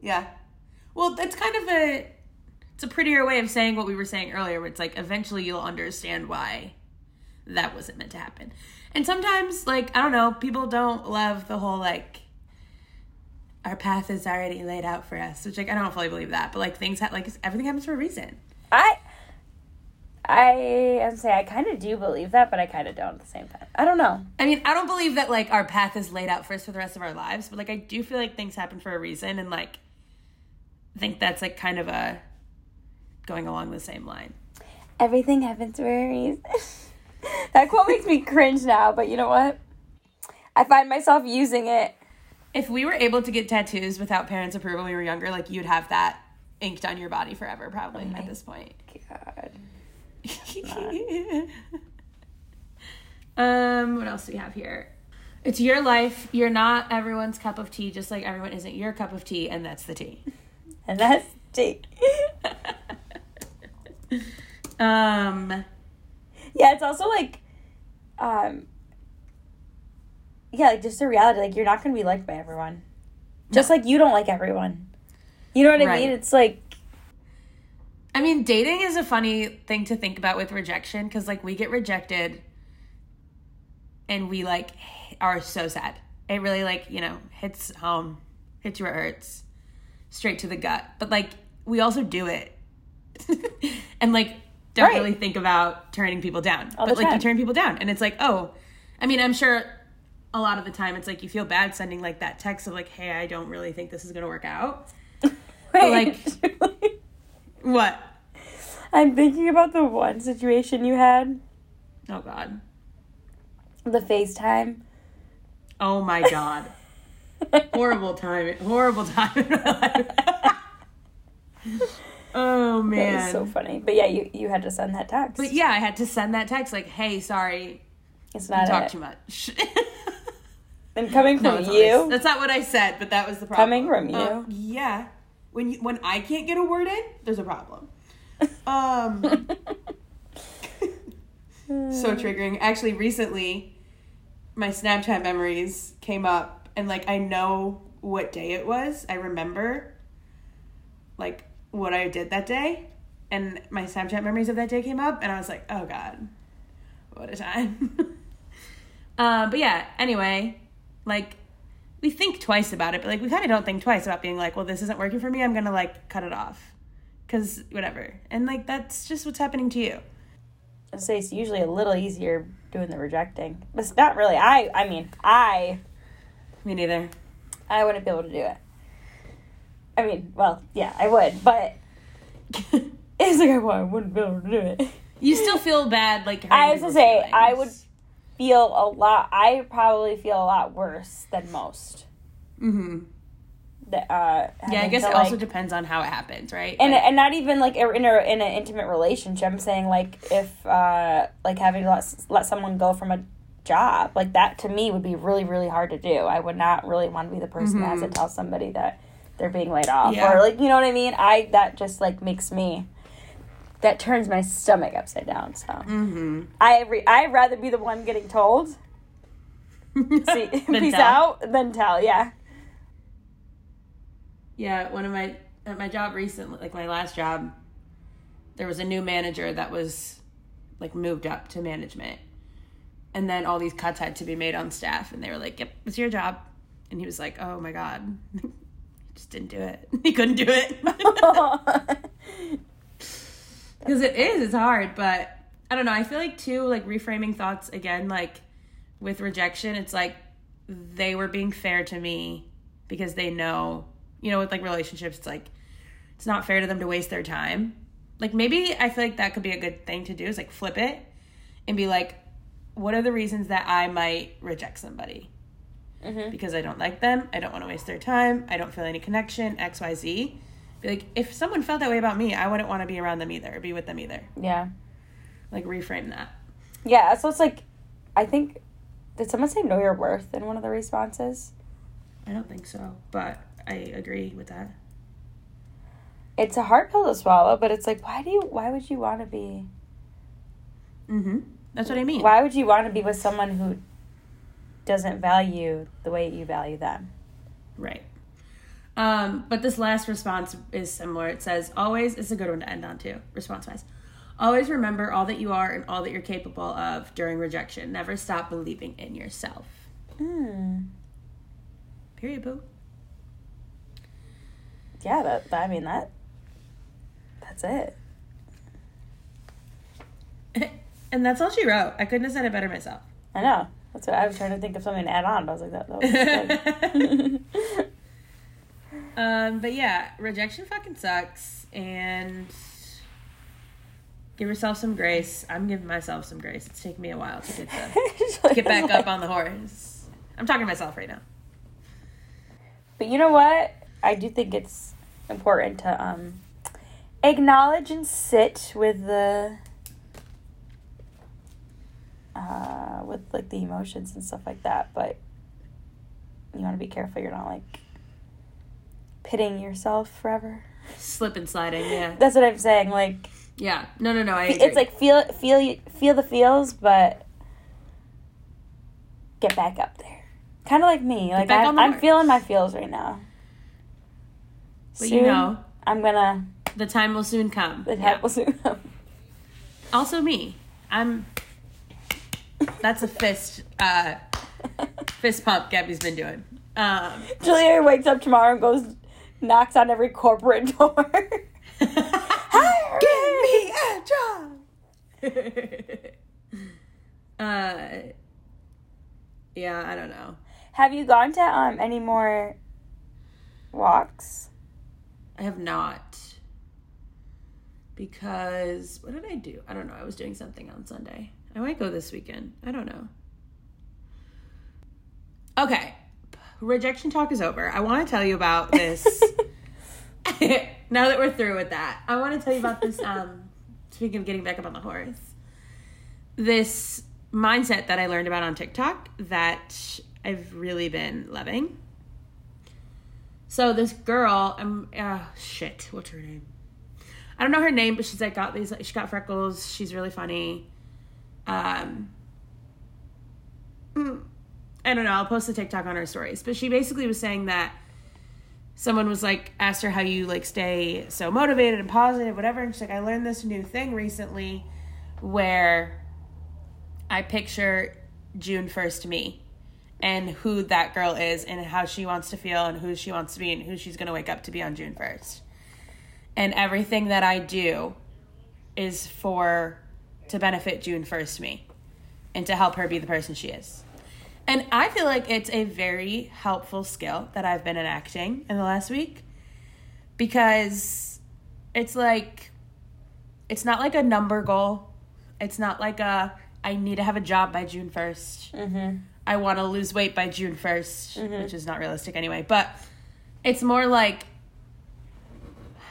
Yeah. Well, that's kind of a it's a prettier way of saying what we were saying earlier, where it's like eventually you'll understand why that wasn't meant to happen. And sometimes, like, I don't know, people don't love the whole like our path is already laid out for us, which like I don't fully believe that, but like things ha- like everything happens for a reason. I I am say I kind of do believe that, but I kind of don't at the same time. I don't know. I mean, I don't believe that like our path is laid out for us for the rest of our lives, but like I do feel like things happen for a reason, and like I think that's like kind of a going along the same line. Everything happens for a reason. that quote makes me cringe now, but you know what? I find myself using it. If we were able to get tattoos without parents' approval when we were younger, like you'd have that inked on your body forever, probably Oh at this point. God. um, what else do we have here? It's your life. You're not everyone's cup of tea, just like everyone isn't your cup of tea, and that's the tea. And that's tea. Um, yeah, it's also like, um, yeah, like just a reality. Like you're not gonna be liked by everyone, just like you don't like everyone. You know what I mean? It's like, I mean, dating is a funny thing to think about with rejection because, like, we get rejected and we, like, are so sad. It really, like, you know, hits home, hits you where it hurts, straight to the gut. But, like, we also do it. and, like, don't Right. really think about turning people down. All but, like, you turn people down. And it's like, oh, I mean, I'm sure a lot of the time it's like you feel bad sending, like, that text of, like, hey, I don't really think this is going to work out. Wait, like What? I'm thinking about the one situation you had, Oh, God. the FaceTime. Oh my god. horrible time. Horrible time in my life. oh That man. was so funny. But yeah, you, you had to send that text. but yeah, I had to send that text like, "Hey, sorry, it's you not talk it. too much." And coming from No, not you, that's not what I said, but that was the problem. Coming from you. Uh, yeah. When you, when I can't get a word in, there's a problem. Um so triggering. Actually, recently, my Snapchat memories came up, and like I know what day it was. I remember, like what I did that day, and my Snapchat memories of that day came up, and I was like, oh god, what a time. uh, but yeah. Anyway, like we think twice about it, but like we kind of don't think twice about being like, well, this isn't working for me. I'm gonna like cut it off, cause whatever. And like that's just what's happening to you. I'd say it's usually a little easier doing the rejecting. But it's not really. I I mean, I Me neither. I wouldn't be able to do it. I mean, well, yeah, I would, but it's like I, well, I wouldn't be able to do it. You still feel bad, like I was to say, I would feel a lot. I probably feel a lot worse than most. Mm-hmm. That uh, Yeah, I guess to, it also depends on how it happens, right? and Like, and not even like in a in an intimate relationship. I'm saying like if uh like having to let let someone go from a job like that to me would be really really hard to do. I would not really want to be the person that has to tell somebody that they're being laid off Yeah. or like you know what I mean. I that just like makes me that turns my stomach upside down. So Mhm. I re- I'd rather be the one getting told. See, Then peace tell. out. Than tell. Yeah. Yeah, one of my at my job recently, like my last job, there was a new manager that was like moved up to management, and then all these cuts had to be made on staff, and they were like, "Yep, it's your job," and he was like, "Oh my god." he Just didn't do it. He couldn't do it. Because it is it's hard but i don't know i feel like too like reframing thoughts again like with rejection it's like they were being fair to me because they know you know with like relationships it's like it's not fair to them to waste their time. Like maybe i feel like that could be a good thing to do is like flip it and be like what are the reasons that i might reject somebody? Mhm. because i don't like them i don't want to waste their time i don't feel any connection xyz like if someone felt that way about me i wouldn't want to be around them either or be with them either Yeah. like reframe that Yeah. So it's like, I think, did someone say know your worth in one of the responses? i don't think so but i agree with that it's a hard pill to swallow, but it's like, why do you? Why would you want to be? Mm-hmm. That's what I mean. Why would you want to be with someone who doesn't value the way you value them? Right. Um, but this last response is similar. It says, always, it's a good one to end on too, response wise. Always remember all that you are and all that you're capable of during rejection. Never stop believing in yourself. Hmm. Period, boo. Yeah, that, that I mean that. That's it. and that's all she wrote. I couldn't have said it better myself. I know. That's what I was trying to think of something to add on, but I was like, that, that was good. Um, but yeah, rejection fucking sucks, and give yourself some grace. I'm giving myself some grace. It's taken me a while to get the, to get back up on the horse. I'm talking to myself right now. But you know what? I do think it's important to um, acknowledge and sit with the uh, with like the emotions and stuff like that. But you want to be careful. You're not like pitting yourself forever. Slip and sliding, yeah. That's what I'm saying. Like Yeah. No, no, no. I it's like feel feel feel the feels, but get back up there. Kind of like me. Like back I'm, the I'm feeling my feels right now. But you know, I'm gonna. the time will soon come. The Yeah. time will soon come. Also me. I'm that's a fist uh fist pump Gabby's been doing. Um Julia wakes up tomorrow and goes, knocks on every corporate door. Give me a job. uh, yeah, I don't know. Have you gone to um any more walks? I have not because what did I do? I don't know. I was doing something on Sunday. I might go this weekend. I don't know. Okay, rejection talk is over. I want to tell you about this. now that we're through with that, I want to tell you about this. Um, speaking of getting back up on the horse, this mindset that I learned about on TikTok that I've really been loving. So this girl, um, uh, shit, what's her name? I don't know her name, but she's like got these. She got freckles. She's really funny. Um, mm, I don't know. I'll post a TikTok on her stories, but she basically was saying that someone was like asked her how you like stay so motivated and positive, whatever, and she's like, I learned this new thing recently, where I picture June first me and who that girl is and how she wants to feel and who she wants to be and who she's to wake up to be on June 1st. And everything that I do is for to benefit June 1st me and to help her be the person she is. And I feel like it's a very helpful skill that I've been enacting in the last week because it's like it's not like a number goal. It's not like a I need to have a job by June 1st. Mm-hmm. I want to lose weight by June 1st, which is not realistic anyway. But it's more like,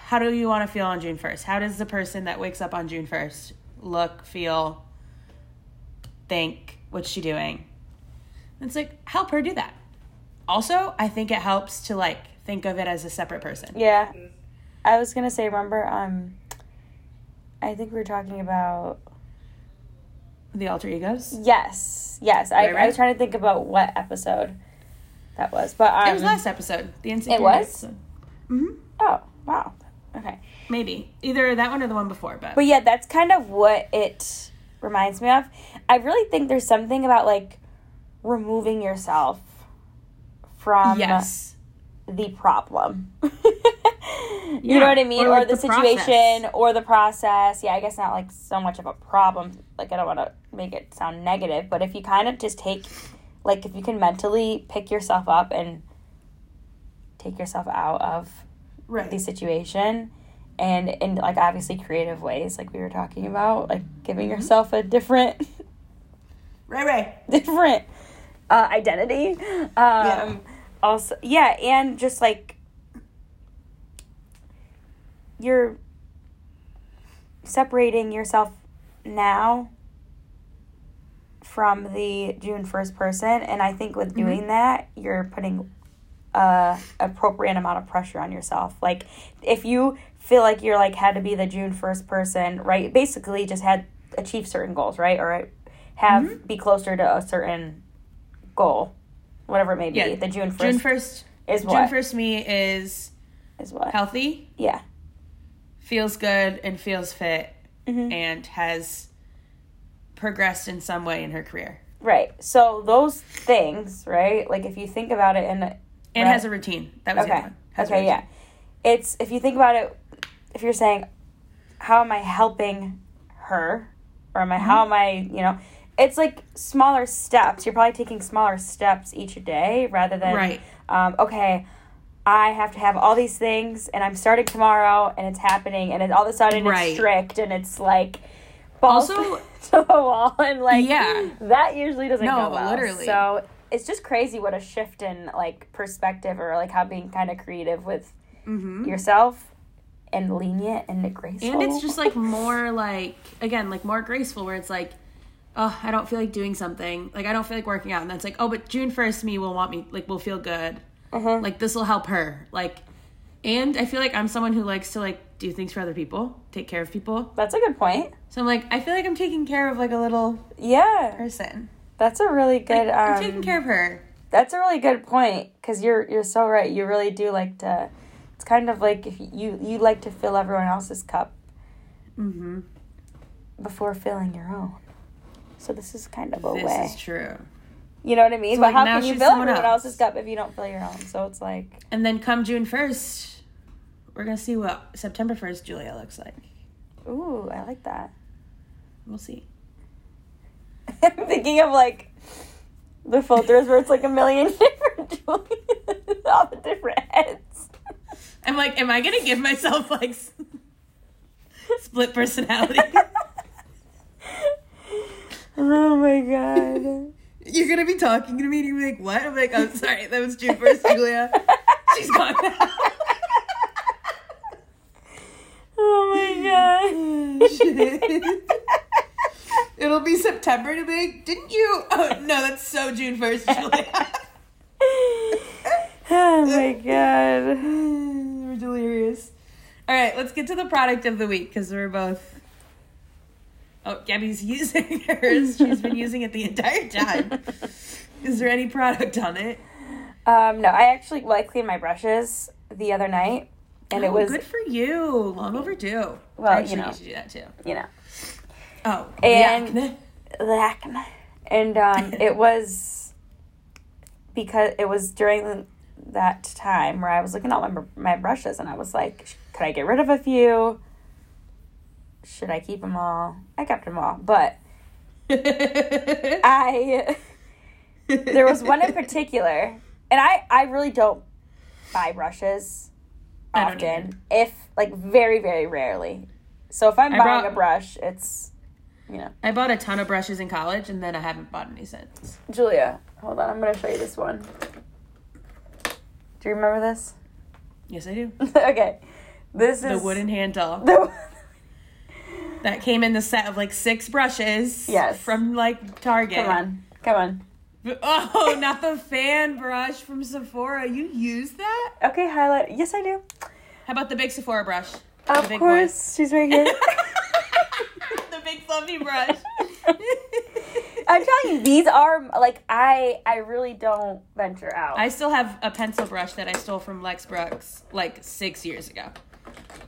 how do you want to feel on June 1st? How does the person that wakes up on June 1st look, feel, think? What's she doing? It's like, help her do that. Also, I think it helps to like think of it as a separate person. Yeah. I was gonna say, remember, um, I think we were talking about The alter egos. yes, yes. I, Right, I was trying to think about what episode that was, but um, it was last episode. The insecurity was? episode. Mm-hmm. Oh wow, okay. Maybe either that one or the one before, but, But yeah, that's kind of what it reminds me of. I really think there's something about like removing yourself from yes. the problem. you Yeah, know what I mean? or, Or, the, the situation process. or the process. Yeah, I guess not like so much of a problem. Like I don't want to make it sound negative, but if you kind of just take like if you can mentally pick yourself up and take yourself out of Right. the situation and in like obviously creative ways like we were talking about like giving Mm-hmm. yourself a different Right, right. different uh, identity um Yeah. also yeah and just like you're separating yourself now from the June 1st person and I think with doing that you're putting a appropriate amount of pressure on yourself. Like if you feel like you're like had to be the June first person, right? Basically, just had achieve certain goals, right? Or have Mm-hmm. be closer to a certain goal, whatever it may be. Yeah, The June first June first. is June first me is is what. healthy, Yeah. feels good, and feels fit, Mhm. and has progressed in some way in her career, Right. So those things, right? Like if you think about it and Right. has a routine. That was okay. Okay, yeah. It's if you think about it if you're saying how am I helping her or am I how Mm-hmm. am I, you know, it's like smaller steps. You're probably taking smaller steps each day rather than Right. um, okay, I have to have all these things and I'm starting tomorrow and it's happening and it, all of a sudden Right. it's strict and it's like balls Also- to the wall and like Yeah. that usually doesn't No, go well. literally. So it's just crazy what a shift in like perspective or like how being kind of creative with Mm-hmm. yourself and lenient and graceful. And it's just like more like again, like more graceful where it's like, oh, I don't feel like doing something. Like I don't feel like working out. And that's like, oh, but June first me will want me like will feel good. uh Like this will help her. Like and I feel like I'm someone who likes to like do things for other people, take care of people. That's a good point. So I'm like, I feel like I'm taking care of like a little Yeah, person. that's a really good. Like, I'm taking um, care of her. That's a really good point because you're you're so right. You really do like to. It's kind of like if you you like to fill everyone else's cup Mm-hmm. before filling your own. So this is kind of a This way. is true. You know what I mean? So, but like, how can you fill everyone else. else's cup if you don't fill your own? So it's like, And then come June first, we're gonna see what September first Julia looks like. ooh, I like that. We'll see. I'm thinking of like the filters where it's like a million different Julias, all the different heads. I'm like, am I gonna give myself like split personality? Oh my god. You're gonna be talking to me and you're like, what? I'm like, I'm sorry, that was June first, Julia. She's gone now. Oh my god. Shit. It'll be September to be like, didn't you? Oh no, that's so June first, Julia. oh my god. we're delirious. All right, let's get to the product of the week because we're both. Oh, Gabby's using hers. She's been using it the entire time. Is there any product on it? Um, no, I actually well, I cleaned my brushes the other night, and it Oh, was good for you. Long overdue. Well, Actually, you know. you should do that too. you know Oh, And- the acne, and um, it was because it was during that time where I was looking at my my brushes, and I was like, could I get rid of a few? Should I keep them all? I kept them all, but I there was one in particular, and I I really don't buy brushes often, if like very very rarely. So if I'm I buying brought- a brush, it's you know I bought a ton of brushes in college and then I haven't bought any since. Julia. Hold on, I'm gonna show you this one. Do you remember this? Yes, I do. okay, this The is the wooden handle The, that came in the set of like six brushes. Yes. From like Target. come on, come on. Oh, not the fan brush from Sephora. You use that? Okay, highlight. Yes, I do. How about the big Sephora brush? Of the big course, she's right here. the big fluffy brush. I'm telling you, these are like I I really don't venture out. I still have a pencil brush that I stole from Lex Brooks like six years ago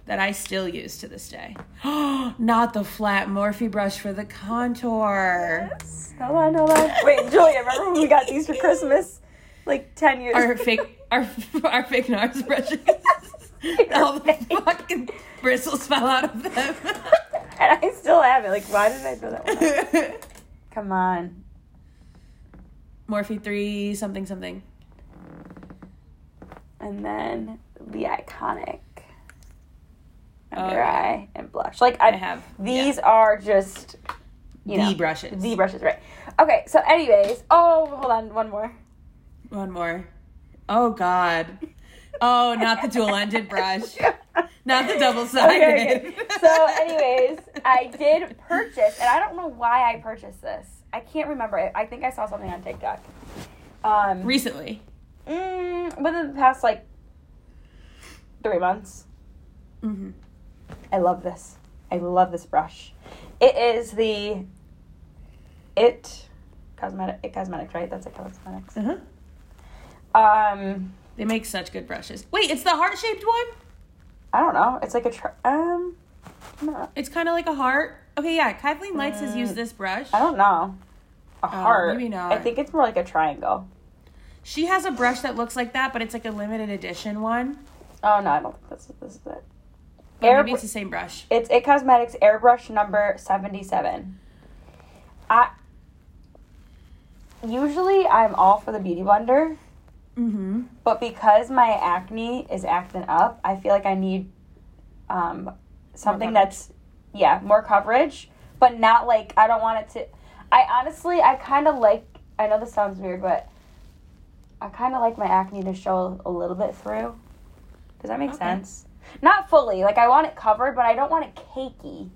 that I still use to this day. Not the flat Morphe brush for the contour. Hold on, hold on. Wait, Julia, remember when we got these for Christmas? Like 10 years Our fake, our our fake NARS brushes. All the fucking bristles fell out of them. And I still have it. Like, why did I throw that one out? Come on. Morphe three something something. And then the iconic under yeah. eye and blush. Like, I, I have These are just, you the know. brushes. The brushes, right. Okay, so, anyways. Oh, hold on. One more. One more. Oh God. Oh, not the dual ended brush. Not the double sided. Okay, okay. So, anyways, I did purchase, and I don't know why I purchased this. I can't remember. I I think I saw something on TikTok. Um, recently. Mm, within the past like three months. Mm-hmm. I love this. I love this brush. It is the It Cosmetic It Cosmetics, right? That's It Cosmetics. Uh-huh. Um, They make such good brushes. Wait, it's the heart shaped one? I don't know. It's like a tr- um, no, It's kind of like a heart. Okay, yeah. Kathleen Lights has used this brush. I don't know. A heart. Oh, maybe not. I think it's more like a triangle. She has a brush that looks like that, but it's like a limited edition one. Oh no, I don't think this is this is it. But Air- maybe it's the same brush. It's It Cosmetics Airbrush number 77. I usually I'm all for the beauty blender, Mm-hmm. but because my acne is acting up, I feel like I need um something that's yeah, more coverage, but not like I don't want it to I honestly I kind of like I know this sounds weird, but I kind of like my acne to show a little bit through. Does that make Okay. sense? Not fully. Like I want it covered, but I don't want it cakey.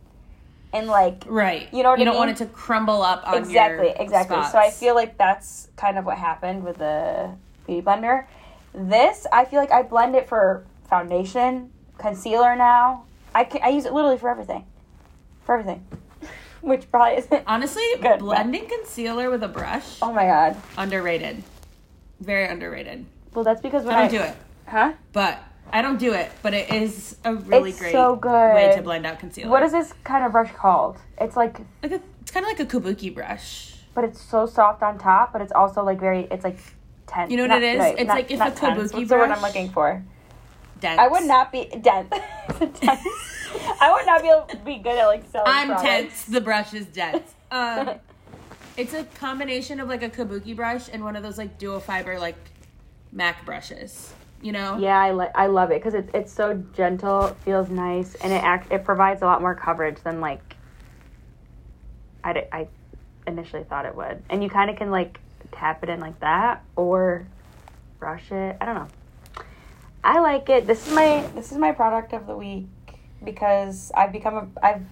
And like Right. You know what you I don't mean? want it to crumble up on exactly, your exactly. spots. So I feel like that's kind of what happened with the beauty blender. This, I feel like I blend it for foundation, concealer now. I can, I use it literally for everything. For everything. Which probably isn't honestly Good. blending concealer with a brush Oh my god. underrated. Very underrated. Well, that's because when I I, don't do it, Huh? but I don't do it. But it is a really It's great so good. way to blend out concealer. What is this kind of brush called? It's like like a, it's kind of like a kabuki brush. but it's so soft on top, but it's also like very it's like tense. You know what Not- it is? It's not- like if not a tense. kabuki What's the word I'm looking for? Dense. I would not be dense. dense. I would not be able to be good at like selling. I'm products. tense. The brush is dense. Um, it's a combination of like a kabuki brush and one of those like dual fiber like Mac brushes. You know? Yeah, I like I love it because it's it's so gentle, it feels nice, and it act it provides a lot more coverage than like I I initially thought it would. And you kind of can like tap it in like that or brush it. I don't know. I like it. This is my this is my product of the week because I've become a I've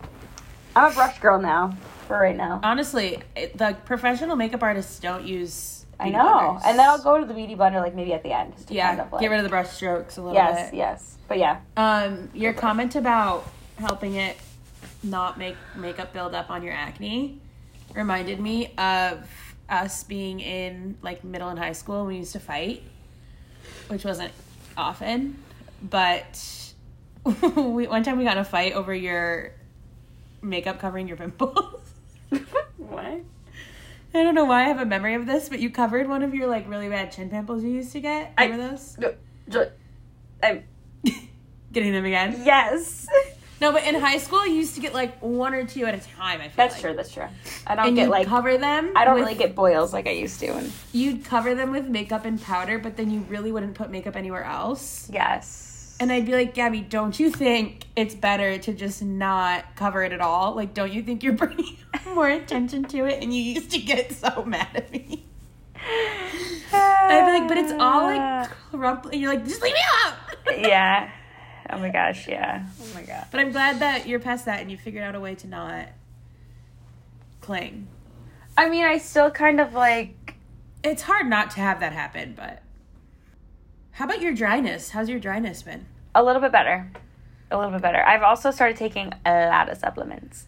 I'm a brush girl now for right now. Honestly, it, the professional makeup artists don't use. I know, blenders. and then I'll go to the beauty blender like maybe at the end. Yeah, kind of, like, get rid of the brush strokes a little Yes, bit. yes, yes. but yeah, Um, your comment about helping it not make makeup build up on your acne reminded me of us being in like middle and high school when we used to fight, which wasn't often, but we one time we got in a fight over your makeup covering your pimples. what? I don't know why I have a memory of this, but you covered one of your like really bad chin pimples you used to get. I- Remember those? I'm, Getting them again? yes. No, but in high school, you used to get like one or two at a time. I feel That's like. true. That's true. I don't And get like cover them. I don't with- really get boils like I used to. And You'd cover them with makeup and powder, but then you really wouldn't put makeup anywhere else. yes. And I'd be like, Gabby, don't you think it's better to just not cover it at all? Like, don't you think you're bringing more attention to it? And you used to get so mad at me. I'd be like, but it's all like crumpled. You're like, just leave me alone. yeah. Oh my gosh. Yeah. Oh my god. But I'm glad that you're past that and you figured out a way to not cling. I mean, I still kind of like. It's hard not to have that happen, but how about your dryness? How's your dryness been? A little bit better. A little bit better. I've also started taking a lot of supplements.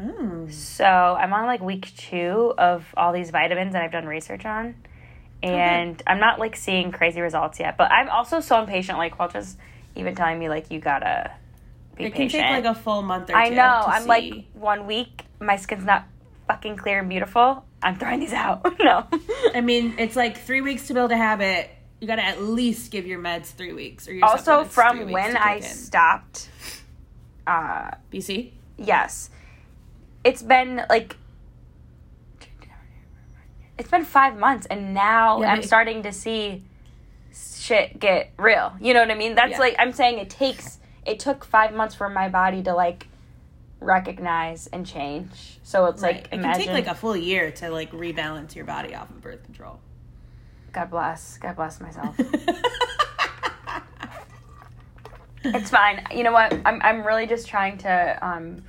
Oh. So I'm on like week two of all these vitamins that I've done research on. Oh, and I'm not like seeing crazy results yet. But I'm also so impatient. Like, Walter's even telling me, like, you gotta be It can patient. take like a full month or two. I know. I'm see. like one week, my skin's not fucking clear and beautiful. I'm throwing these out. no. I mean, it's like three weeks to build a habit. You gotta at least give your meds three weeks, or your also, from when I stopped, uh, BC. yes, it's been like. It's been five months, and now Yeah, I'm starting to see shit get real. You know what I mean? That's Yeah. like I'm saying it takes. It took five months for my body to like recognize and change. So it's Right. like it imagine. can take like a full year to like rebalance your body off of birth control. God bless. God bless myself. it's fine. You know what? I'm I'm really just trying to um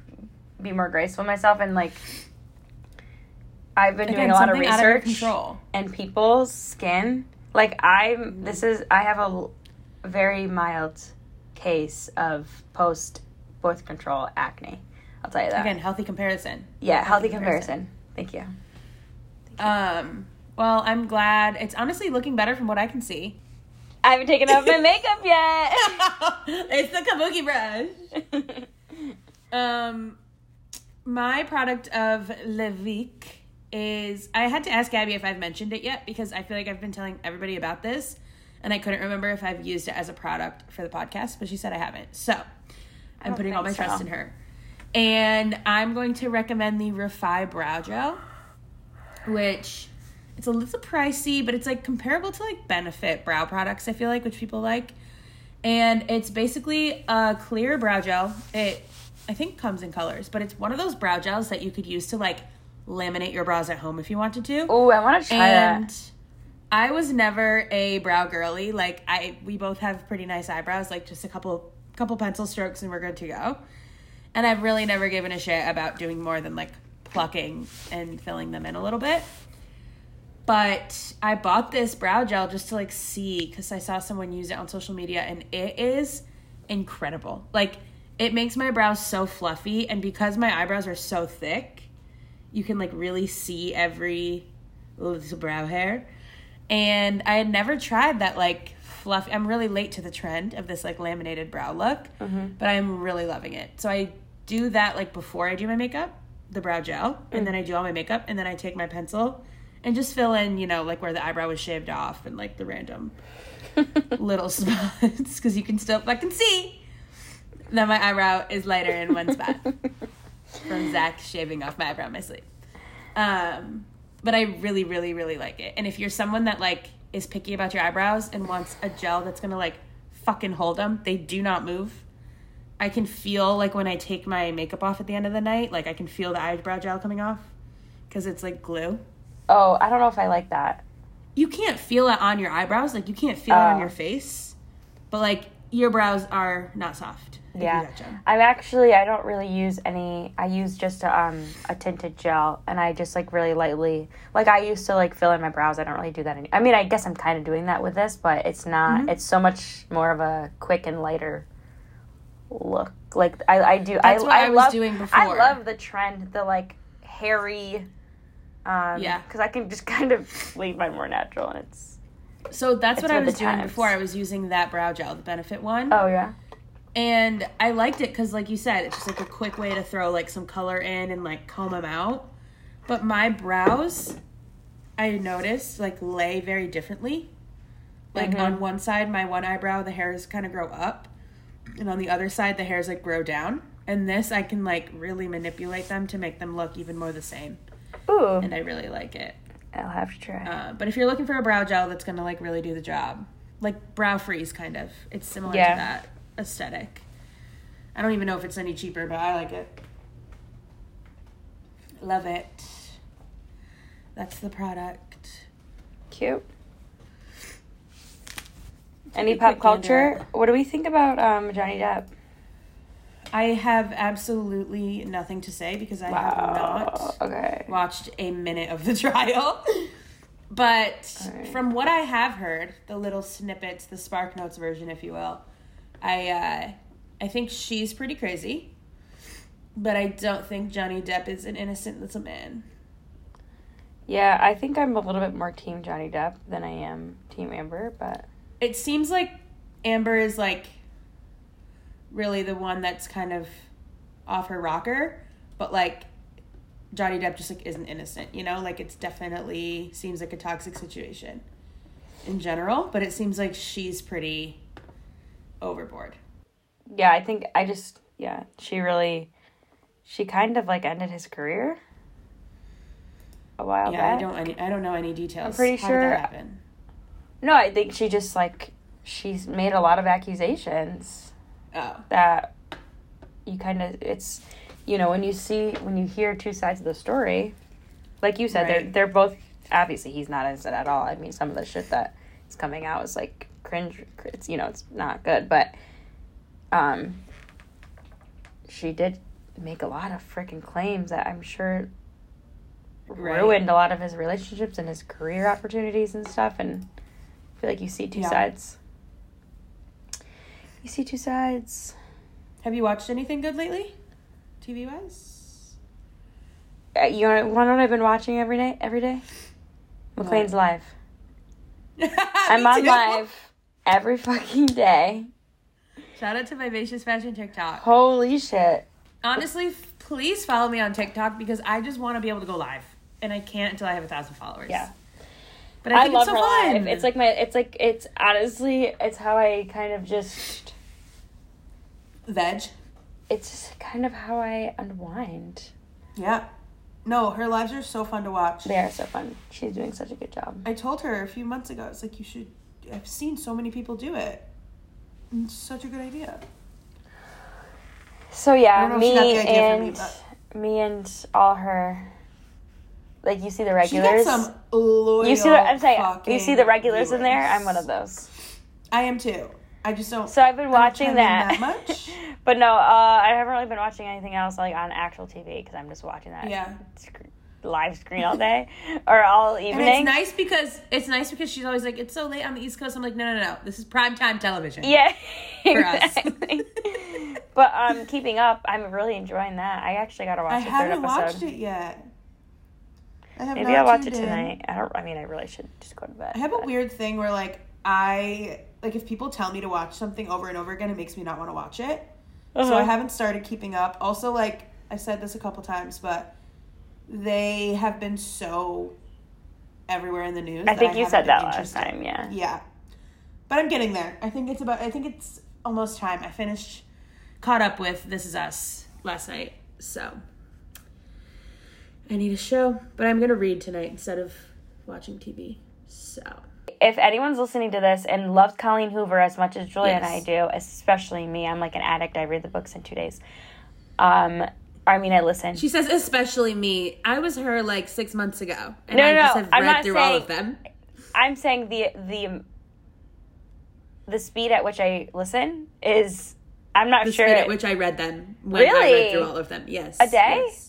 be more graceful with myself and like I've been doing a lot of of research control. and people's skin Like I'm this is I have a very mild case of post birth control acne. I'll tell you that. Again, healthy comparison. yeah, healthy comparison. Thank you. Um. Well, I'm glad. It's honestly looking better from what I can see. I haven't taken off my makeup yet. it's the kabuki brush. Um, my product of the week is. I had to ask Gabby if I've mentioned it yet because I feel like I've been telling everybody about this, and I couldn't remember if I've used it as a product for the podcast. But she said I haven't, so I'm putting all my think trust in her. And I'm going to recommend the Refy Brow Gel, which it's a little pricey, but it's like comparable to like Benefit brow products. I feel like, which people like and it's basically a clear brow gel. It I think comes in colors, but it's one of those brow gels that you could use to like laminate your brows at home if you wanted to. Oh, I want to try and that. I was never a brow girly. Like I we both have pretty nice eyebrows, like just a couple couple pencil strokes and we're good to go. And I've really never given a shit about doing more than like plucking and filling them in a little bit. But I bought this brow gel just to like see because I saw someone use it on social media and it is incredible. Like it makes my brows so fluffy and because my eyebrows are so thick, you can like really see every little brow hair. And I had never tried that like fluffy. I'm really late to the trend of this like laminated brow look, mm-hmm. but I'm really loving it. So I do that like before I do my makeup, the brow gel, and mm. then I do all my makeup, and then I take my pencil and just fill in, you know, like where the eyebrow was shaved off and like the random little spots because you can still fucking see that my eyebrow is lighter in one spot from Zach shaving off my eyebrow in my sleep. Um, but I really, really, really like it. And if you're someone that like is picky about your eyebrows and wants a gel that's gonna like fucking hold them, they do not move. I can feel like when I take my makeup off at the end of the night, like I can feel the eyebrow gel coming off because it's like glue. Oh, I don't know if I like that. You can't feel it on your eyebrows, like you can't feel it on Oh. your face, but like your brows are not soft. Yeah. I'm actually I don't really use any I use just a, um a tinted gel and I just like really lightly like I used to like fill in my brows. I don't really do that any I mean I guess I'm kind of doing that with this, but it's not Mm-hmm. it's so much more of a quick and lighter look. Like I I do That's I what I was love, doing I love the trend the like hairy um Yeah. cuz I can just kind of leave mine more natural and it's So that's It's what I was doing times. before. I was using that brow gel, the Benefit one. Oh yeah. and I liked it because, like you said, it's just like a quick way to throw like some color in and like comb them out. But my brows, I noticed like lay very differently. Like Mhm. on one side, my one eyebrow, the hairs kind of grow up, and on the other side, the hairs like grow down. And this, I can like really manipulate them to make them look even more the same, Ooh. and I really like it. I'll have to try. Uh, but if you're looking for a brow gel that's gonna like really do the job, like brow freeze kind of, it's similar Yeah. to that aesthetic. I don't even know if it's any cheaper, but I like it. Love it. That's the product. Cute. Any pop culture? What do we think about um, Johnny Depp? I have absolutely nothing to say because I have not Okay. watched a minute of the trial. But Alright. from what I have heard, the little snippets, the Spark Notes version, if you will, I uh, I think she's pretty crazy. But I don't think Johnny Depp is an innocent little man. Yeah, I think I'm a little bit more Team Johnny Depp than I am Team Amber, but It seems like Amber is like really the one that's kind of off her rocker, but like Johnny Depp just like isn't innocent, you know? Like it's definitely seems like a toxic situation in general, but it seems like she's pretty overboard. yeah, I think I just yeah, she really she kind of like ended his career a while yeah, I don't any, I don't know any details. I'm pretty How did sure- that happen? No, I think she just like she's made a lot of accusations Oh. that you kind of it's you know when you see when you hear two sides of the story like you said they're they're both obviously he's not innocent at all i mean some of the shit that is coming out is like cringe it's you know it's not good but um she did make a lot of freaking claims that i'm sure Right. ruined a lot of his relationships and his career opportunities and stuff and I feel like you see two Yeah. sides. You see two sides. Have you watched anything good lately? TV wise? Uh, you want, want to know what I've been watching every day? Every day? McLean's Live. I'm on live every fucking day. Shout out to Vivacious Fashion TikTok. Holy shit. Honestly, please follow me on TikTok because I just want to be able to go live. And I can't until I have a thousand followers. Yeah. But I I, think love it's so her fun. live. It's like my. It's like it's honestly. It's how I kind of just. Veg. It's just kind of how I unwind. Yeah. No, her lives are so fun to watch. They are so fun. She's doing such a good job. I told her a few months ago, it's like you should. I've seen so many people do it. It's such a good idea. So yeah, don't know if she me got the idea from and me, me, and all her. Like you see the regulars. some loyal. you see the. I'm saying you see the regulars in there. I'm one of those. I am too. I just don't. So I've been watching that. that much. but no, uh, I haven't really been watching anything else like on actual TV because I'm just watching that Yeah. sc- live screen all day or all And evening. it's nice because it's nice because she's always like, it's so late on the East Coast. I'm like, no, no, no. This is prime time television. Yeah, For us. exactly. but um, keeping up, I'm really enjoying that. I actually got to watch I the third haven't episode. watched it yet. I have Maybe I'll watch it in. tonight. I don't. I mean, I really should just go to bed. I have a weird thing where like I like if people tell me to watch something over and over again, it makes me not want to watch it. So Uh-huh. I haven't started keeping up. Also, like I said this a couple times, but they have been so everywhere in the news. I think you said that last time. Yeah. Yeah, but I'm getting there. I think it's about. I think it's almost time. I finished, caught up with This Is Us last night, so I need a show. But I'm gonna read tonight instead of watching TV. So If anyone's listening to this and loves Colleen Hoover as much as Julia and I do, especially me, I'm like an addict. I read the books in two days. Um, I mean, I listen. she says, especially me. I was her like six months ago, and No, I no, just no, have I'm read through all of them. I'm saying the the the speed at which I listen is I'm not The sure speed at which I read them when I Really? read through all of them. Yes, A day? Yes,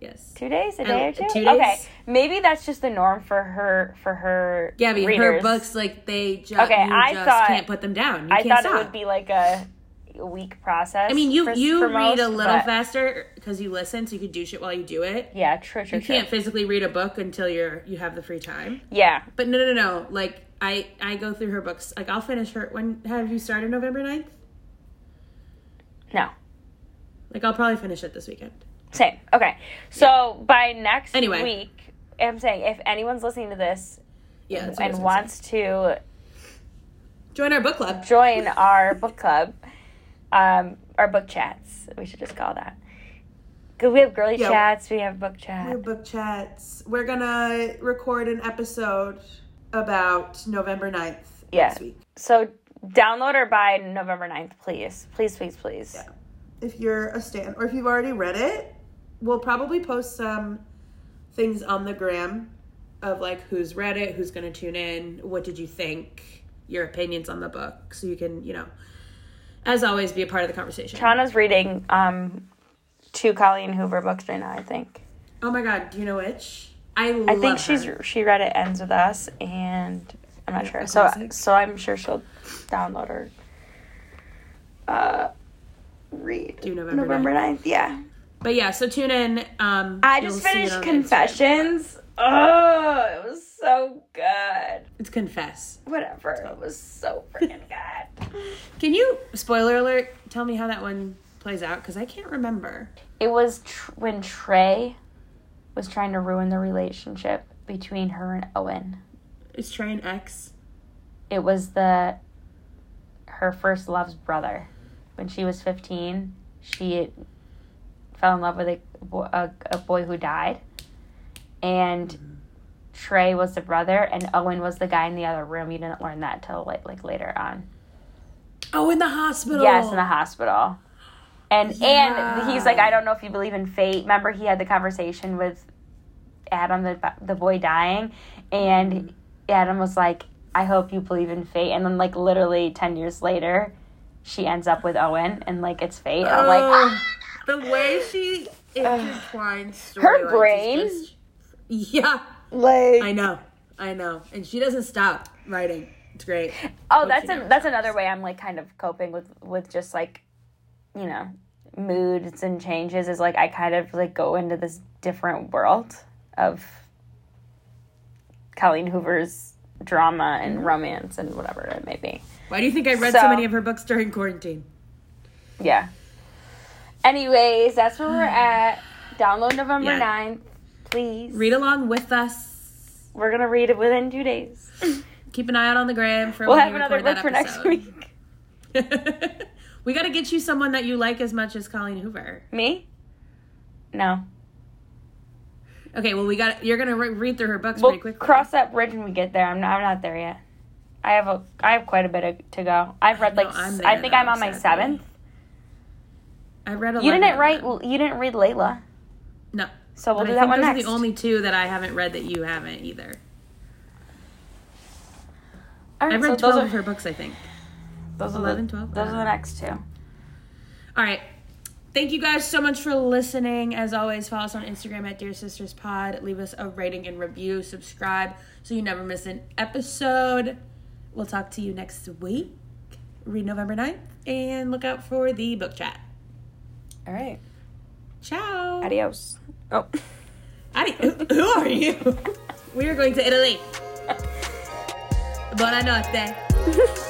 yes, two days, a day um, or two. two Okay, maybe that's just the norm for her for her. Gabby, her books like they just Okay, you I just thought- can't put them down. You I can't thought stop. it would be like a, week process. I mean, you for, you for read a little but- faster because you listen, so you could do shit while you do it. Yeah, true, true, You true. can't physically read a book until you're you have the free time. Yeah, But no, no, no, no. Like I I go through her books. Like I'll finish her. When have you started November 9th? no, Like I'll probably finish it this weekend. Same. Okay, so by next Anyway. week, I'm saying if anyone's listening to this Yeah, that's what I was and wants to join our book club. join our book club, um, our book chats. We should just call that. Cause we have girly Yeah. chats, we have book Our chat. book chats. We're gonna record an episode about November 9th Yeah. next week. So download or by November 9th, please. Please, please, please. Yeah. If you're a stan, or if you've already read it, we'll probably post some things on the gram of like who's read it, who's gonna tune in, what did you think, your opinions on the book, so you can, you know, as always, be a part of the conversation. Chana's reading um, two Colleen Hoover books right now, I think. Oh my god, do you know which? I I love think she's her. she read it ends with us and I'm not sure. So so I'm sure she'll download her uh read Do November November 9th. Yeah. But yeah, so tune in. Um, I just finished. Confessions. Oh, it was so good. It's confess. Whatever. It was so freaking good. Can you spoiler alert? Tell me how that one plays out because I can't remember. It was tr- when Trey was trying to ruin the relationship between her and Owen. Is Trey an ex? It was the her first love's brother. When she was 15, she fell in love with a, a, a boy who died. And Trey was the brother and Owen was the guy in the other room. You didn't learn that till like like later on. Oh, in the hospital. Yes, in the hospital. And Yeah. and he's like, I don't know if you believe in fate. Remember, he had the conversation with Adam, the the boy dying, and mm-hmm. Adam was like, I hope you believe in fate. And then like literally ten years later, she ends up with Owen, and like it's fate. And I'm like, Ugh. The way she intertwines Her storylines is brain? just- yeah, like I know, I know, and she doesn't stop writing. It's great. Oh, that's a, that's stops. another way I'm like kind of coping with with just like, you know, moods and changes is like I kind of like go into this different world of Colleen Hoover's drama Mm-hmm. and romance and whatever it may be. Why do you think I read so, So- many of her books during quarantine? Yeah. Anyways, that's where we're at. Download November Yeah. 9th, please. Read along with us. We're gonna read it within two days. Keep an eye out on the gram for we'll when have we another record book for that next episode. week. we got to get you someone that you like as much as Colleen Hoover. Me? No. Okay, well we got you're gonna re- read through her books We'll pretty quickly. cross that bridge when we get there. I'm not, I'm not there yet. I have a I have quite a bit of, to go. I've read No, like there, I think though, I'm on my sadly. seventh. I read. A. Lot. You didn't write you didn't read Layla, No, so we'll but do I that think one those next. are the only two that I haven't read that you haven't either. All right, I've read so those twelve are of her books, I think. those are 11, the, 12? those are the next two. All right. Thank you guys so much for listening. As always, follow us on Instagram at Dear Sisters Pod. Leave us a rating and review. Subscribe so you never miss an episode. We'll talk to you next week. Read November 9th and look out for the book chat. All right. Ciao. Adios. Oh. Adi- who who are you? we are going to Italy. Buonanotte.